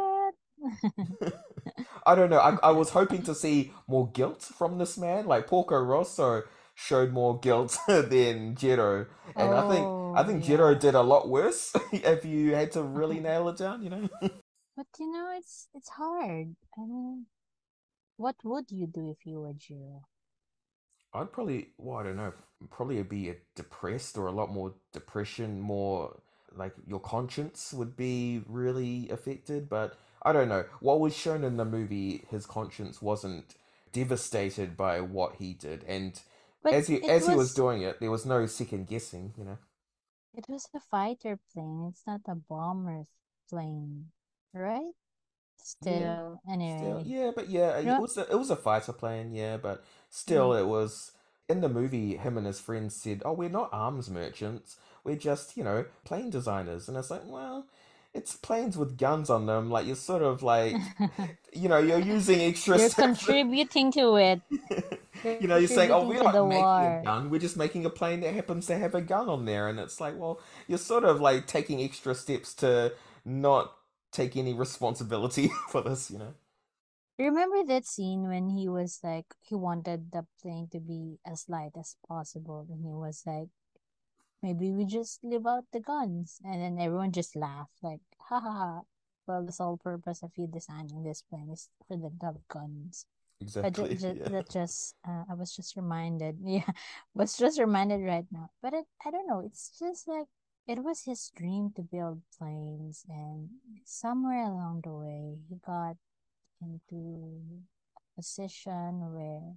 I don't know. I, I was hoping to see more guilt from this man. Like Porco Rosso showed more guilt than Jiro, and I think I Oh, think Jiro yeah. did a lot worse. if you had to really nail it down, you know. But you know, it's it's hard. I mean, what would you do if you were Jiro? I'd probably, well, I don't know, probably be a depressed or a lot more depression, more like your conscience would be really affected. But I don't know. What was shown in the movie, his conscience wasn't devastated by what he did, and But as he as he was was doing it, there was no second guessing, you know. it was a fighter plane. It's not a bomber plane, right? Yeah, Still, still, anyway. yeah, but yeah, You it was a, it was a fighter plane, yeah, but still, mm, it was in the movie. Him and his friends said, "Oh, we're not arms merchants. We're just, you know, plane designers." And it's like, well, it's planes with guns on them. Like you're sort of like, you know, you're using extra you're contributing to it. You're know, you're saying, "Oh, we're not making a gun. We're just making a plane that happens to have a gun on there." And it's like, well, you're sort of like taking extra steps to not take any responsibility for this, you know. Remember that scene when he was like he wanted the plane to be as light as possible and he was like maybe we just leave out the guns and then everyone just laughed like ha ha ha well the sole purpose of you designing this plane is for the guns exactly just, yeah. that just uh, i was just reminded yeah was just reminded right now but it, i don't know it's just like it was his dream to build planes and somewhere along the way he got into a position where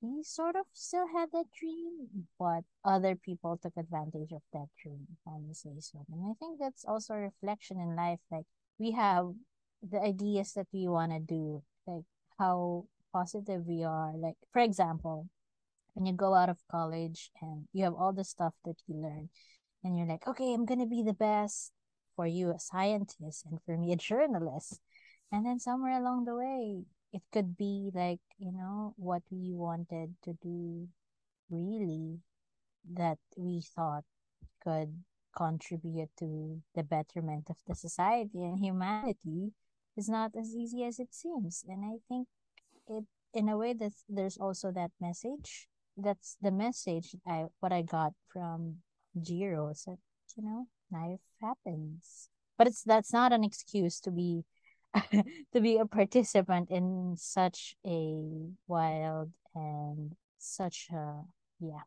he sort of still had that dream, but other people took advantage of that dream, if I may say so. And I think that's also a reflection in life. Like we have the ideas that we want to do, like how positive we are. Like, for example, when you go out of college and you have all the stuff that you learn, and you're like, okay, I'm to be the best for you, a scientist, and for me, a journalist. And then somewhere along the way, it could be like, you know, what we wanted to do really that we thought could contribute to the betterment of the society and humanity is not as easy as it seems. And I think it in a way that there's also that message. That's the message I what I got from Jiro. So you know, life happens. But it's that's not an excuse to be to be a participant in such a wild and such a yeah.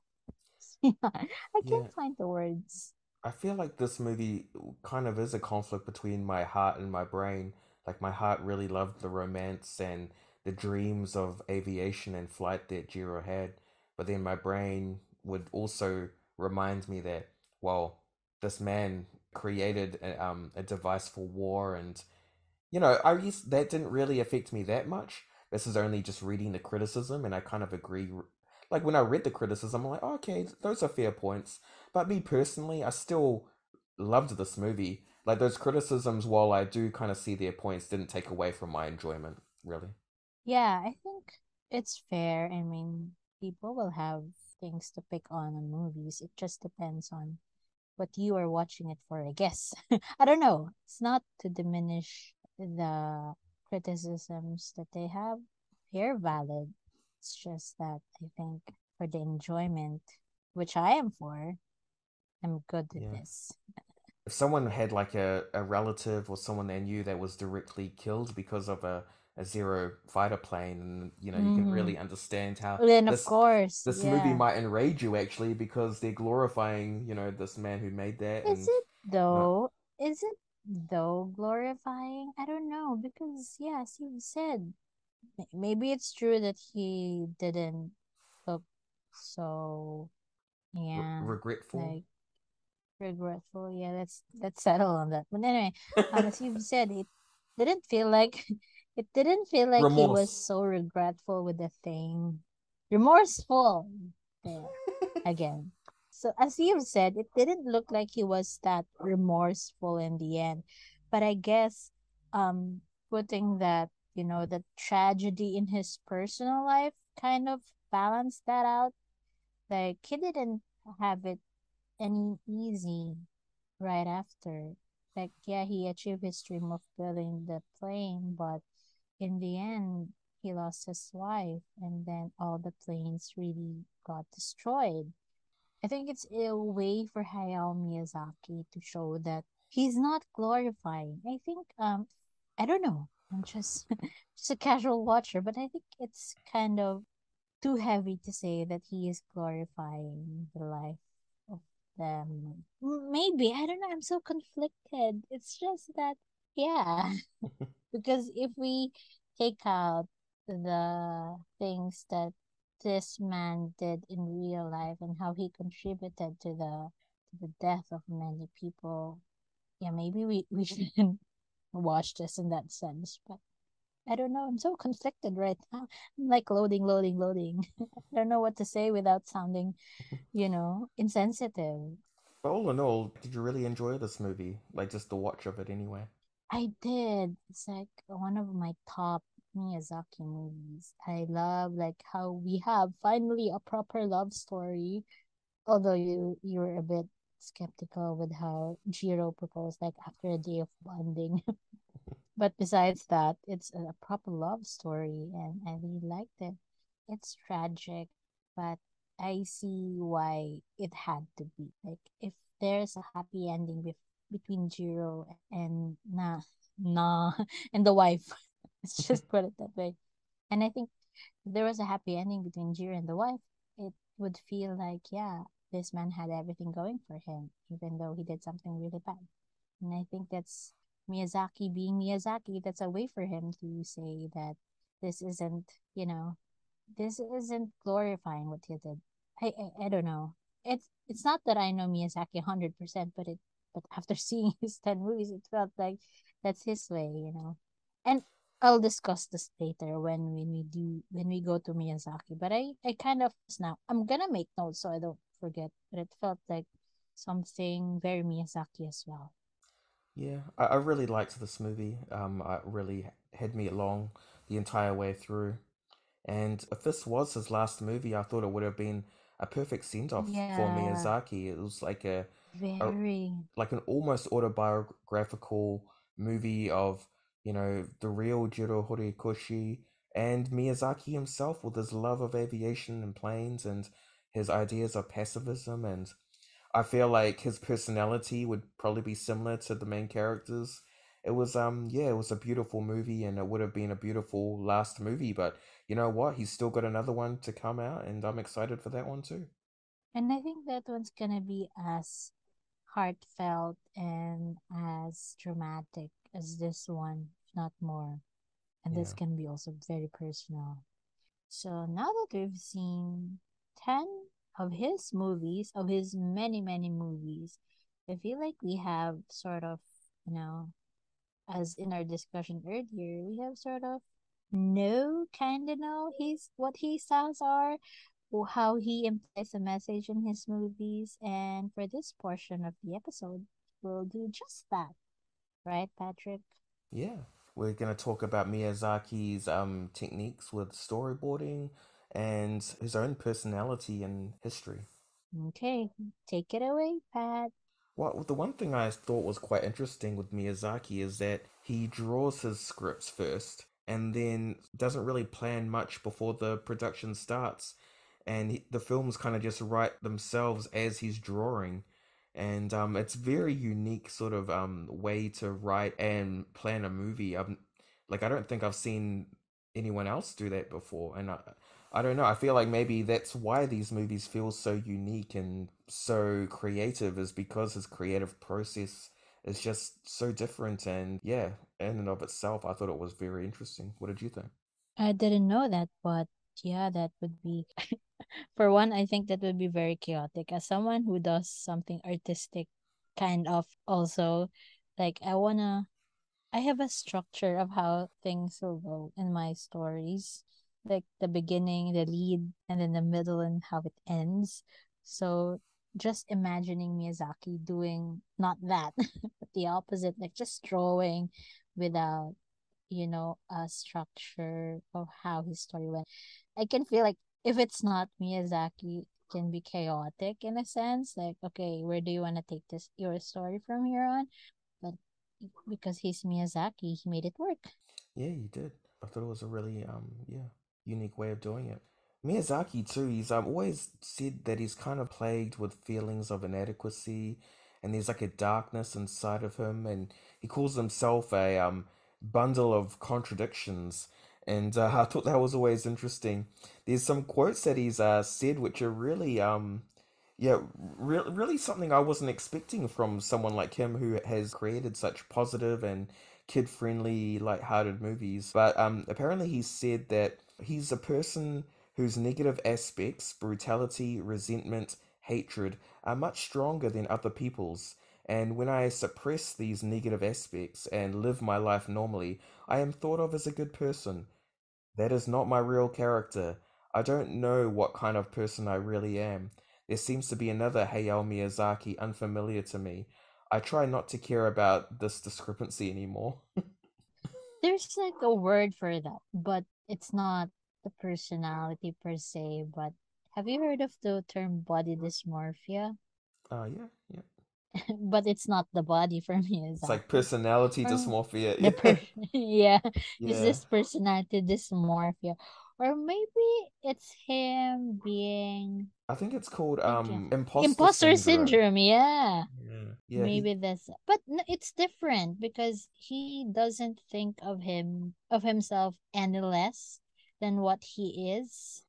I can't yeah find the words. I feel like this movie kind of is a conflict between my heart and my brain. Like my heart really loved the romance and the dreams of aviation and flight that Jiro had, but then my brain would also remind me that well, this man created a, um, a device for war, and you know, I guess that didn't really affect me that much. This is only just reading the criticism, and I kind of agree like when I read the criticism, I'm like, oh, okay, those are fair points. But me personally, I still loved this movie. Like those criticisms, while I do kind of see their points, didn't take away from my enjoyment, really. Yeah, I think it's fair. I mean, people will have things to pick on on movies. It just depends on what you are watching it for, I guess. I don't know. It's not to diminish the criticisms that they have. They're valid. It's just that I think for the enjoyment, which I am for, I'm good with Yeah. this. If someone had like a, a relative or someone they knew that was directly killed because of a, a zero fighter plane, and you know, you can Mm-hmm. really understand how Then of course, this movie might enrage you actually because they're glorifying, you know, this man who made that Is and it though? Is it though glorifying? I don't know because yes, you said maybe it's true that he didn't look so re- yeah, regretful. like regretful. Yeah, let's let's settle on that. But anyway, um, as you've said, it didn't feel like it didn't feel like he was so regretful with the thing. Remorseful. There again. So as you've said, it didn't look like he was that remorseful in the end. But I guess um putting that, you know, the tragedy in his personal life kind of balanced that out. Like he didn't have it any easy right after. Like yeah, he achieved his dream of building the plane, but in the end he lost his wife and then all the planes really got destroyed. I think it's a way for Hayao Miyazaki to show that he's not glorifying. I think um I don't know. I'm just just a casual watcher, but I think it's kind of too heavy to say that he is glorifying the life of them. Maybe, I don't know. I'm so conflicted. It's just that yeah, because if we take out the things that this man did in real life and how he contributed to the to the death of many people. Yeah, maybe we, we shouldn't watch this in that sense. But I don't know. I'm so conflicted right now. I'm like loading, loading, loading. I don't know what to say without sounding, you know, insensitive. But all in all, did you really enjoy this movie? Like just the watch of it anyway? I did. It's like one of my top Miyazaki movies. I love like how we have finally a proper love story although you you were a bit skeptical with how Jiro proposed like after a day of bonding. But besides that, it's a proper love story and I really liked it. It's tragic, but I see why it had to be. Like if there's a happy ending with, between Jiro and Na Na and the wife. Let's just put it that way. And I think if there was a happy ending between Jiro and the wife, it would feel like, yeah, this man had everything going for him, even though he did something really bad. And I think that's Miyazaki being Miyazaki. That's a way for him to say that this isn't, you know, this isn't glorifying what he did. I, I, I don't know. It's it's not that I know Miyazaki hundred percent, but it but after seeing his ten movies, it felt like that's his way, you know. And I'll discuss this later when when we do when we go to Miyazaki. But I I kind of now I'm gonna make notes so I don't forget. But it felt like something very Miyazaki as well. Yeah, I, I really liked this movie. Um, it really had me along the entire way through. And if this was his last movie, I thought it would have been a perfect send off for Miyazaki. It was like a, a very. like an almost autobiographical movie of, you know, the real Jiro Horikoshi and Miyazaki himself with his love of aviation and planes and his ideas of pacifism and I feel like his personality would probably be similar to the main characters. It was um yeah, it was a beautiful movie and it would have been a beautiful last movie, but you know what? He's still got another one to come out and I'm excited for that one too. And I think that one's gonna be as heartfelt and as dramatic as this one, if not more. And this can be also very personal. So now that we've seen 10 of his movies, of his many, many movies, I feel like we have sort of, you know, as in our discussion earlier, we have sort of know, kind of know his what his styles are, or how he implies a message in his movies. And for this portion of the episode, we'll do just that, right, Patrick? Yeah. We're going to talk about Miyazaki's um techniques with storyboarding and his own personality and history. Okay, take it away, Pat. Well, the one thing I thought was quite interesting with Miyazaki is that he draws his scripts first and then doesn't really plan much before the production starts. And he, the films kind of just write themselves as he's drawing. And um, it's very unique sort of um, way to write and plan a movie. Like I don't think I've seen anyone else do that before, and I, I don't know. I feel like maybe that's why these movies feel so unique and so creative, is because his creative process is just so different. And yeah, in and of itself, I thought it was very interesting. What did you think? I didn't know that, but yeah, that would be, for one, I think that would be very chaotic. As someone who does something artistic, kind of also, like, I wanna I have a structure of how things will go in my stories, like the beginning, the lead, and then the middle, and how it ends. So just imagining Miyazaki doing not that, but the opposite, like just drawing without, you know, a structure of how his story went. I can feel like if it's not Miyazaki, it can be chaotic in a sense. Like, okay, where do you want to take this your story from here on? But because he's Miyazaki, he made it work. Yeah, you did. I thought it was a really um yeah unique way of doing it. Miyazaki too. He's um always said that he's kind of plagued with feelings of inadequacy, and there's like a darkness inside of him, and he calls himself a um bundle of contradictions. And uh, I thought that was always interesting. There's some quotes that he's uh, said which are really um yeah, re- really something I wasn't expecting from someone like him who has created such positive and kid-friendly, light-hearted movies. But um, apparently, he said that he's a person whose negative aspects, brutality, resentment, hatred, are much stronger than other people's. And when I suppress these negative aspects and live my life normally, I am thought of as a good person. That is not my real character. I don't know what kind of person I really am. There seems to be another Hayao Miyazaki unfamiliar to me. I try not to care about this discrepancy anymore. There's like a word for that, but it's not the personality per se. But have you heard of the term body dysmorphia? Uh, yeah, yeah. but it's not the body for me. It's like personality Or dysmorphia. the per- yeah, is Yeah. this personality dysmorphia, or maybe it's him being I think it's called um uh, imposter, imposter syndrome. syndrome. Yeah, Yeah. Yeah. he- maybe that's. But it's different because he doesn't think of him of himself any less than what he is.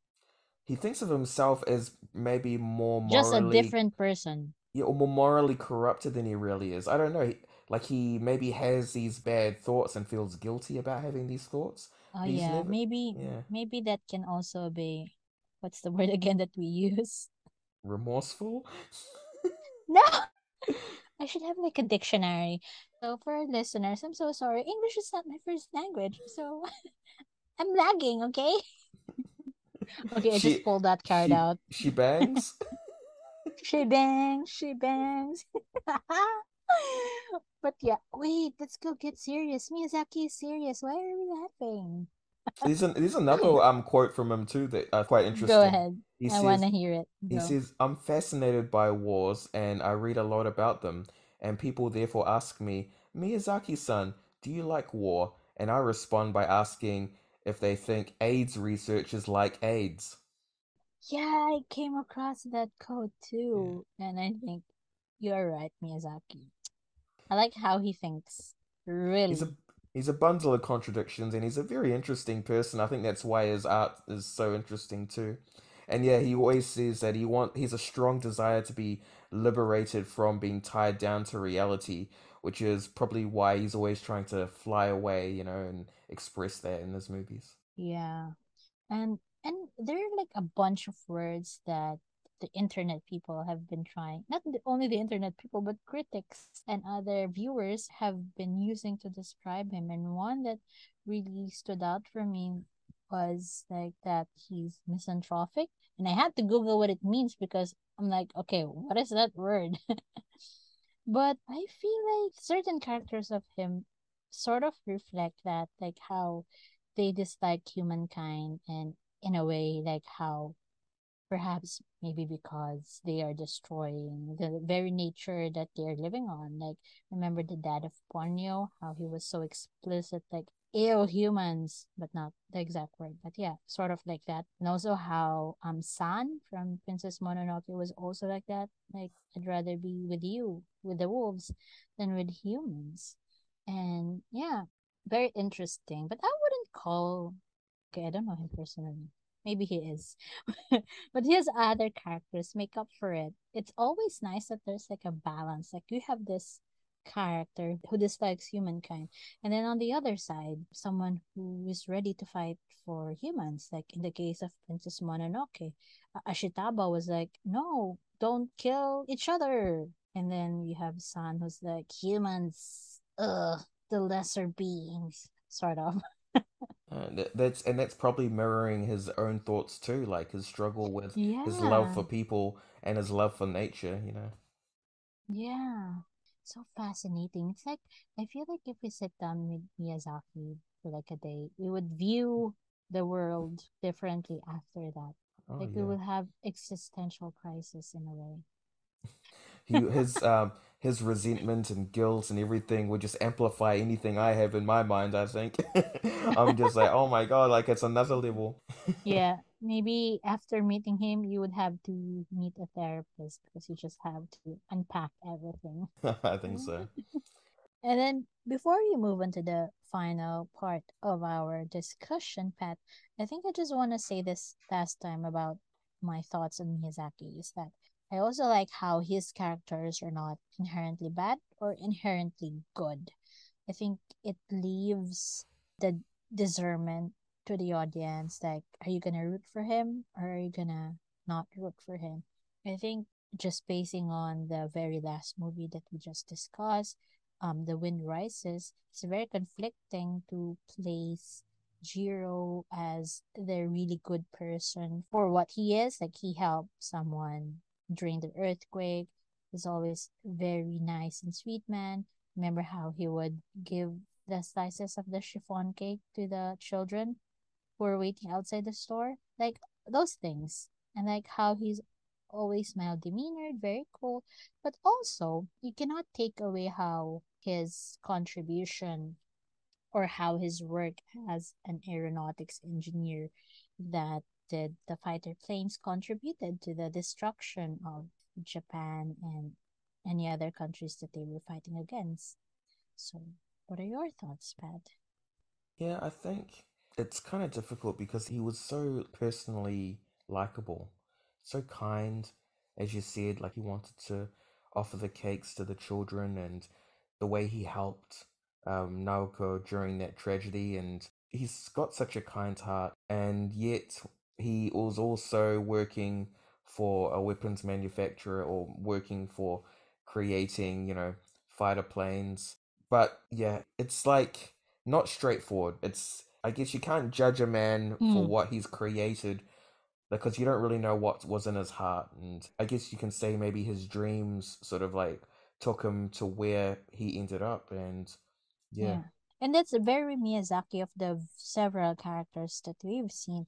he thinks of himself as maybe more morally, Just a different person. yeah, or more morally corrupted than he really is. I don't know. He, like he maybe has these bad thoughts and feels guilty about having these thoughts. Oh He's yeah, never maybe yeah, maybe that can also be what's the word again that we use? remorseful. No, I should have like a dictionary. So for our listeners, I'm so sorry. English is not my first language, so I'm lagging, okay? Okay, I just pulled that card she out. she bangs. She bangs, she bangs. But yeah, wait, let's go get serious. Miyazaki is serious. Why are we laughing? There's an, there's another um quote from him too that are quite interesting. Go ahead. He I want says to hear it. he says I'm fascinated by wars and I read a lot about them and people therefore ask me Miyazaki-san, do you like war? And I respond by asking if they think AIDS research is like AIDS. Yeah, I came across that quote Yeah. too, and I think you're right, Miyazaki. I like how he thinks. He's a Really. he's a bundle of contradictions and he's a very interesting person. I think that's why his art is so interesting too. And yeah, he always says that he want he has a strong desire to be liberated from being tied down to reality, which is probably why he's always trying to fly away, you know, and express that in his movies. Yeah. And and there are like a bunch of words that the internet people have been trying, not only the internet people, but critics and other viewers have been using to describe him. And one that really stood out for me was like that he's misanthropic. And I had to Google what it means because I'm like, okay, what is that word? But I feel like certain characters of him sort of reflect that, like how they dislike humankind and in a way like how perhaps maybe because they are destroying the very nature that they're living on. Like remember the dad of Ponyo, how he was so explicit, like ew humans, but not the exact word. But yeah, sort of like that. And also how um San from Princess Mononoke was also like that. Like I'd rather be with you, with the wolves, than with humans. And yeah, very interesting. But I wouldn't call okay, I don't know him personally. Maybe he is. but his other characters make up for it. It's always nice that there's like a balance. Like you have this character who dislikes humankind. And then on the other side, someone who is ready to fight for humans. Like in the case of Princess Mononoke, Ashitaka was like, no, don't kill each other. And then you have San who's like, humans, ugh, the lesser beings, sort of. Uh, that, that's and that's probably mirroring his own thoughts too, like his struggle with his love for people and his love for nature, you know. Yeah, so fascinating. It's like I feel like if we sit down with Miyazaki for like a day, we would view the world differently after that. Oh Like we yeah. will have existential crisis in a way. He his um his resentment and guilt and everything would just amplify anything I have in my mind, I think. I'm just like, oh my God, like it's another level. Yeah, maybe after meeting him, you would have to meet a therapist because you just have to unpack everything. I think so. And then before we move on to the final part of our discussion, Pat, I think I just want to say this last time about my thoughts on Miyazaki is that I also like how his characters are not inherently bad or inherently good. I think it leaves the discernment to the audience like, are you gonna root for him or are you gonna not root for him? I think just basing on the very last movie that we just discussed, um, The Wind Rises, it's very conflicting to place Jiro as the really good person for what he is. Like he helped someone during the earthquake. He's always very nice and sweet man. Remember how he would give the slices of the chiffon cake to the children who were waiting outside the store? Like those things. And like how he's always mild demeanored, very cool. But also, you cannot take away how his contribution or how his work as an aeronautics engineer that did the fighter planes contributed to the destruction of Japan and any other countries that they were fighting against. So, what are your thoughts, Pat? Yeah, I think it's kind of difficult because he was so personally likable, so kind, as you said, like he wanted to offer the cakes to the children and the way he helped um, Naoko during that tragedy. And he's got such a kind heart, and yet he was also working for a weapons manufacturer or working for creating, you know, fighter planes. But yeah, it's like not straightforward. It's I guess you can't judge a man mm. for hmm. what he's created because you don't really know what was in his heart. And I guess you can say maybe his dreams sort of like took him to where he ended up. And yeah. yeah. And that's very Miyazaki of the several characters that we've seen.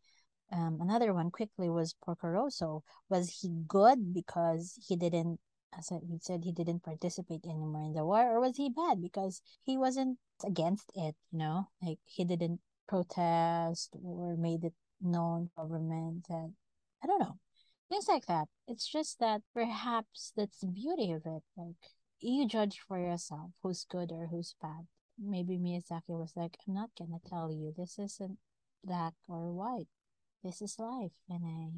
Um, another one quickly was Porco Rosso. Was he good because he didn't as he said he didn't participate anymore in the war or was he bad because he wasn't against it you know? Like he didn't protest or made it known government that i don't know things like that. It's just that perhaps that's the beauty of it. Like you judge for yourself who's good or who's bad. Maybe miyazaki was like i'm not gonna tell you. This isn't black or white this is life and i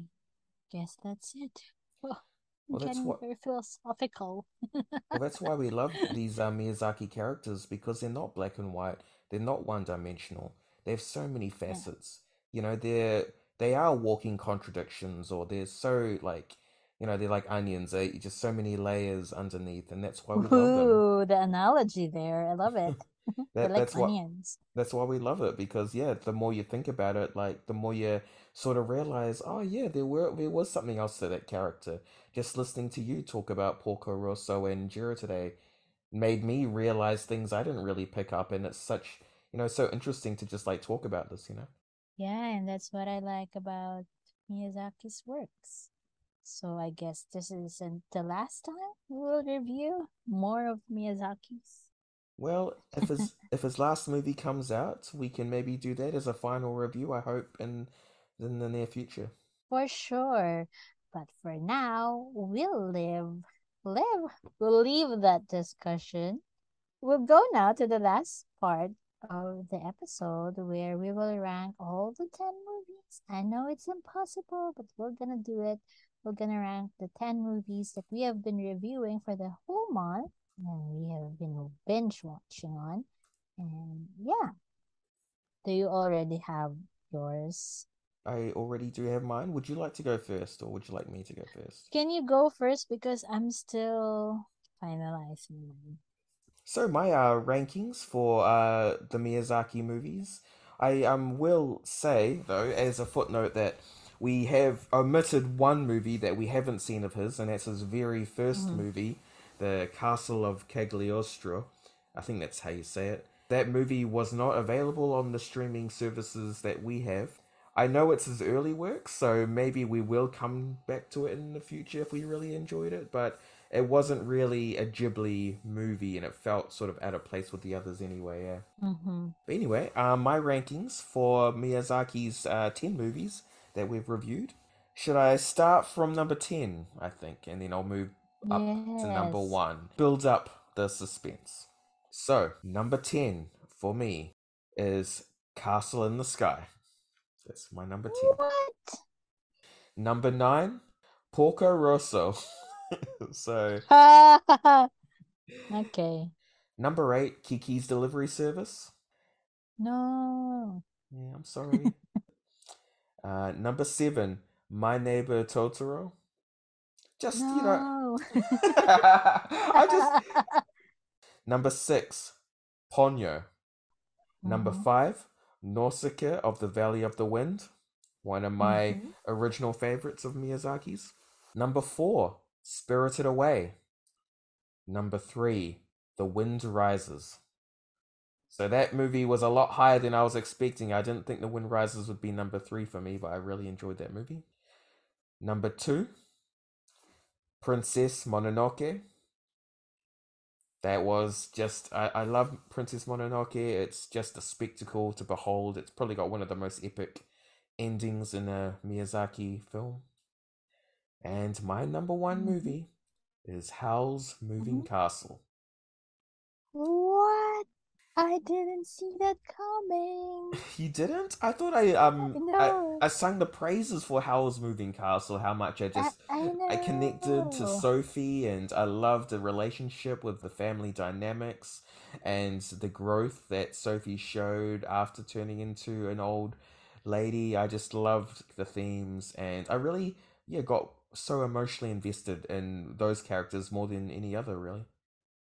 guess that's it well well, that's very philosophical. well, that's why we love these uh, Miyazaki characters because they're not black and white. They're not one dimensional. They have so many facets. Yeah. You know, they're they are walking contradictions, or they're so like, you know, they're like onions. They just so many layers underneath, and that's why we Ooh, love them. Ooh, the analogy there. I love it. Mm-hmm. that, like that's onions. What, that's why we love it because yeah, the more you think about it, like the more you sort of realize, oh yeah, there were there was something else to that character. Just listening to you talk about Porco Rosso and Jiro today made me realize things I didn't really pick up, and it's such you know so interesting to just like talk about this, you know. Yeah, and that's what I like about Miyazaki's works. So I guess this isn't the last time we'll review more of Miyazaki's. Well, if his if his last movie comes out, we can maybe do that as a final review. I hope in in the near future. For sure. But for now, we'll live, live, we'll leave that discussion. We'll go now to the last part of the episode where we will rank all the 10 movies. I know it's impossible, but we're gonna do it. We're gonna rank the 10 movies that we have been reviewing for the whole month and we have been binge watching on. And yeah. Do you already have yours? I already do have mine. Would you like to go first, or would you like me to go first? Can you go first because I'm still finalizing mine. So my uh, rankings for uh, the Miyazaki movies, I um will say though as a footnote that we have omitted one movie that we haven't seen of his, and that's his very 1st mm-hmm. movie, The Castle of Cagliostro. I think that's how you say it. That movie was not available on the streaming services that we have. I know it's his early work, so maybe we will come back to it in the future if we really enjoyed it, but it wasn't really a Ghibli movie and it felt sort of out of place with the others anyway, yeah. Mm-hmm. But anyway, uh, my rankings for Miyazaki's uh, 10 movies that we've reviewed. Should I start from number 10, I think, and then I'll move up yes. to number 1. Builds up the suspense. So, number 10 for me is Castle in the Sky. That's my number 10. What? Number 9, Porco Rosso. so. okay. Number 8, Kiki's Delivery Service. No. Yeah, I'm sorry. uh, number 7, My Neighbor Totoro. Just, no. you know. I just. Number 6, Ponyo. Number mm-hmm. 5, Nausicaa of the Valley of the Wind, one of my mm-hmm. original favorites of Miyazaki's. Number four, Spirited Away. Number three, The Wind Rises. So that movie was a lot higher than I was expecting. I didn't think The Wind Rises would be number three for me, but I really enjoyed that movie. Number two, Princess Mononoke. That was just I, I love Princess Mononoke. It's just a spectacle to behold. It's probably got one of the most epic endings in a Miyazaki film. And my number one Mhm. movie is Howl's Moving Mhm. Castle. I didn't see that coming. You didn't? I thought I um I, No. I sang the praises for Howl's Moving Castle, how much I I, just I know. I connected to Sophie and I loved the relationship with the family dynamics and the growth that Sophie showed after turning into an old lady. I just loved the themes and I really yeah got so emotionally invested in those characters more than any other really.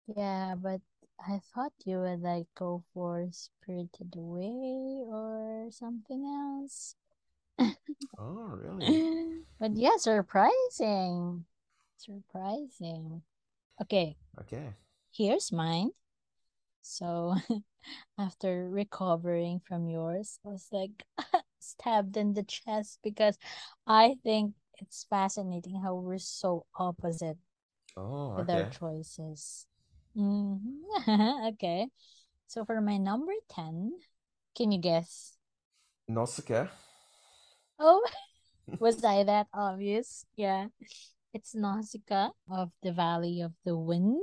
Yeah, but I thought you would like go for Spirited Away or something else. Oh, really? But yeah, surprising. Surprising. Okay, Okay. here's mine. So after recovering from yours, I was like stabbed in the chest because I think it's fascinating how we're so opposite Oh, with our choices. Mhm. Okay. So for my number 10, can you guess? Nausicaa. Oh, was I that obvious? Yeah. It's Nausicaa of the Valley of the Wind.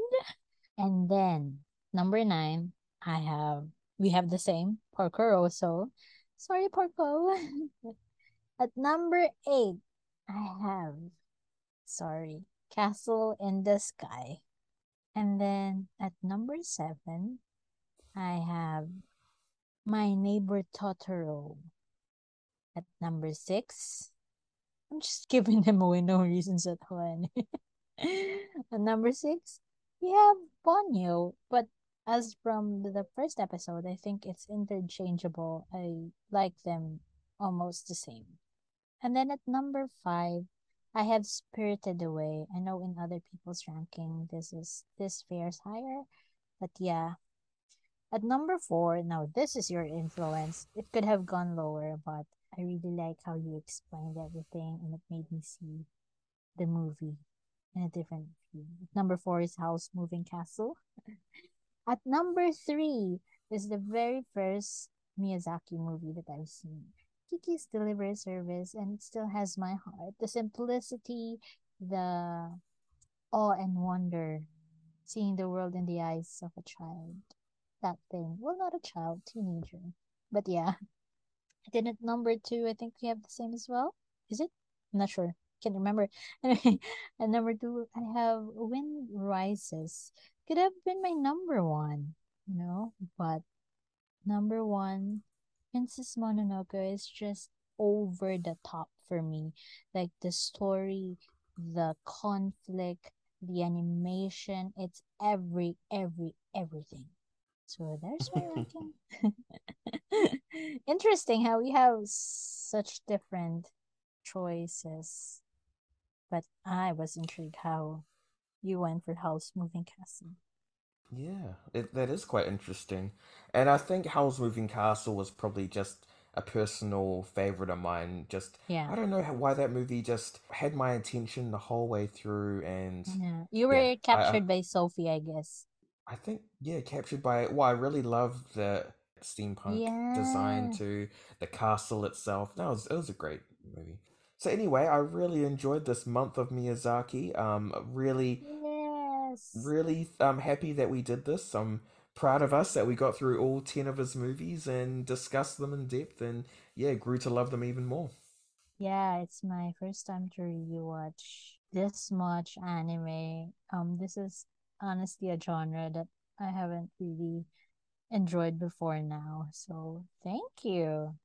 And then number nine, I have we have the same Porco Rosso. Sorry, Porco. At number eight, I have sorry, Castle in the Sky. And then at number seven, I have My Neighbor Totoro. At number six, I'm just giving them away, no reasons at all. At number six, we have Ponyo, but as from the first episode, I think it's interchangeable. I like them almost the same. And then at number five, I have Spirited Away. I know in other people's ranking, this is this fares higher, but yeah. At number four, now this is your influence. It could have gone lower, but I really like how you explained everything and it made me see the movie in a different view. Number four is House Moving Castle. At number three is the very first Miyazaki movie that I've seen. Kiki's Delivery Service, and it still has my heart. The simplicity, the awe and wonder, seeing the world in the eyes of a child. That thing. Well, not a child, teenager. But yeah. Then at number two, I think we have the same as well. Is it? I'm not sure. Can't remember. Anyway, number two, I have Wind Rises. Could have been my number one, you know, but number one, Princess Mononoke is just over the top for me. Like the story, the conflict, the animation, it's every, every, everything. So there's my ranking. Interesting how we have such different choices. But I was intrigued how you went for House Moving Castle. Yeah, it, that is quite interesting. And I think Howl's Moving Castle was probably just a personal favorite of mine. Just, Yeah. I don't know how, why that movie just had my attention the whole way through. And Yeah. You were yeah, I, I, captured by Sophie, I guess. I think, yeah, captured by, well, I really loved the steampunk design Yeah. to the castle itself. That was, it was a great movie. So anyway, I really enjoyed this month of Miyazaki. Um, really. Really um happy that we did this. I'm proud of us that we got through all 10 of his movies and discussed them in depth and yeah, grew to love them even more. Yeah, it's my first time to rewatch this much anime. Um, this is honestly a genre that I haven't really enjoyed before now. So thank you.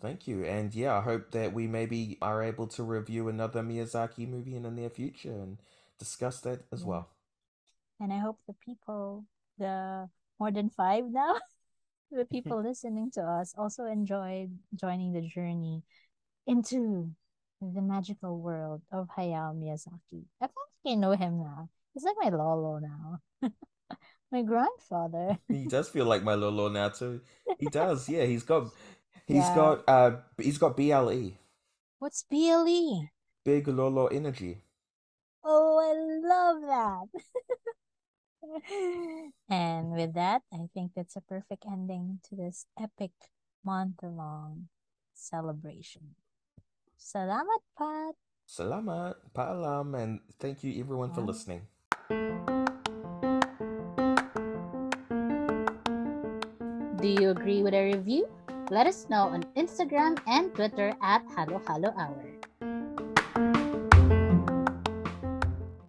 Thank you. And yeah, I hope that we maybe are able to review another Miyazaki movie in the near future and discuss that as Yeah. well. And I hope the people, the more than five now, the people listening to us also enjoyed joining the journey into the magical world of Hayao Miyazaki. I feel like I know him now. He's like my Lolo now. my grandfather. He does feel like my Lolo now too. He does, yeah. He's got he's Yeah. got uh he's got BLE. What's BLE? Big Lolo energy. Oh, I love that. and with that, I think that's a perfect ending to this epic month long celebration. Salamat, Pat. Salamat, paalam, and thank you everyone for listening. Do you agree with our review? Let us know on Instagram and Twitter at Halo Halo Hour.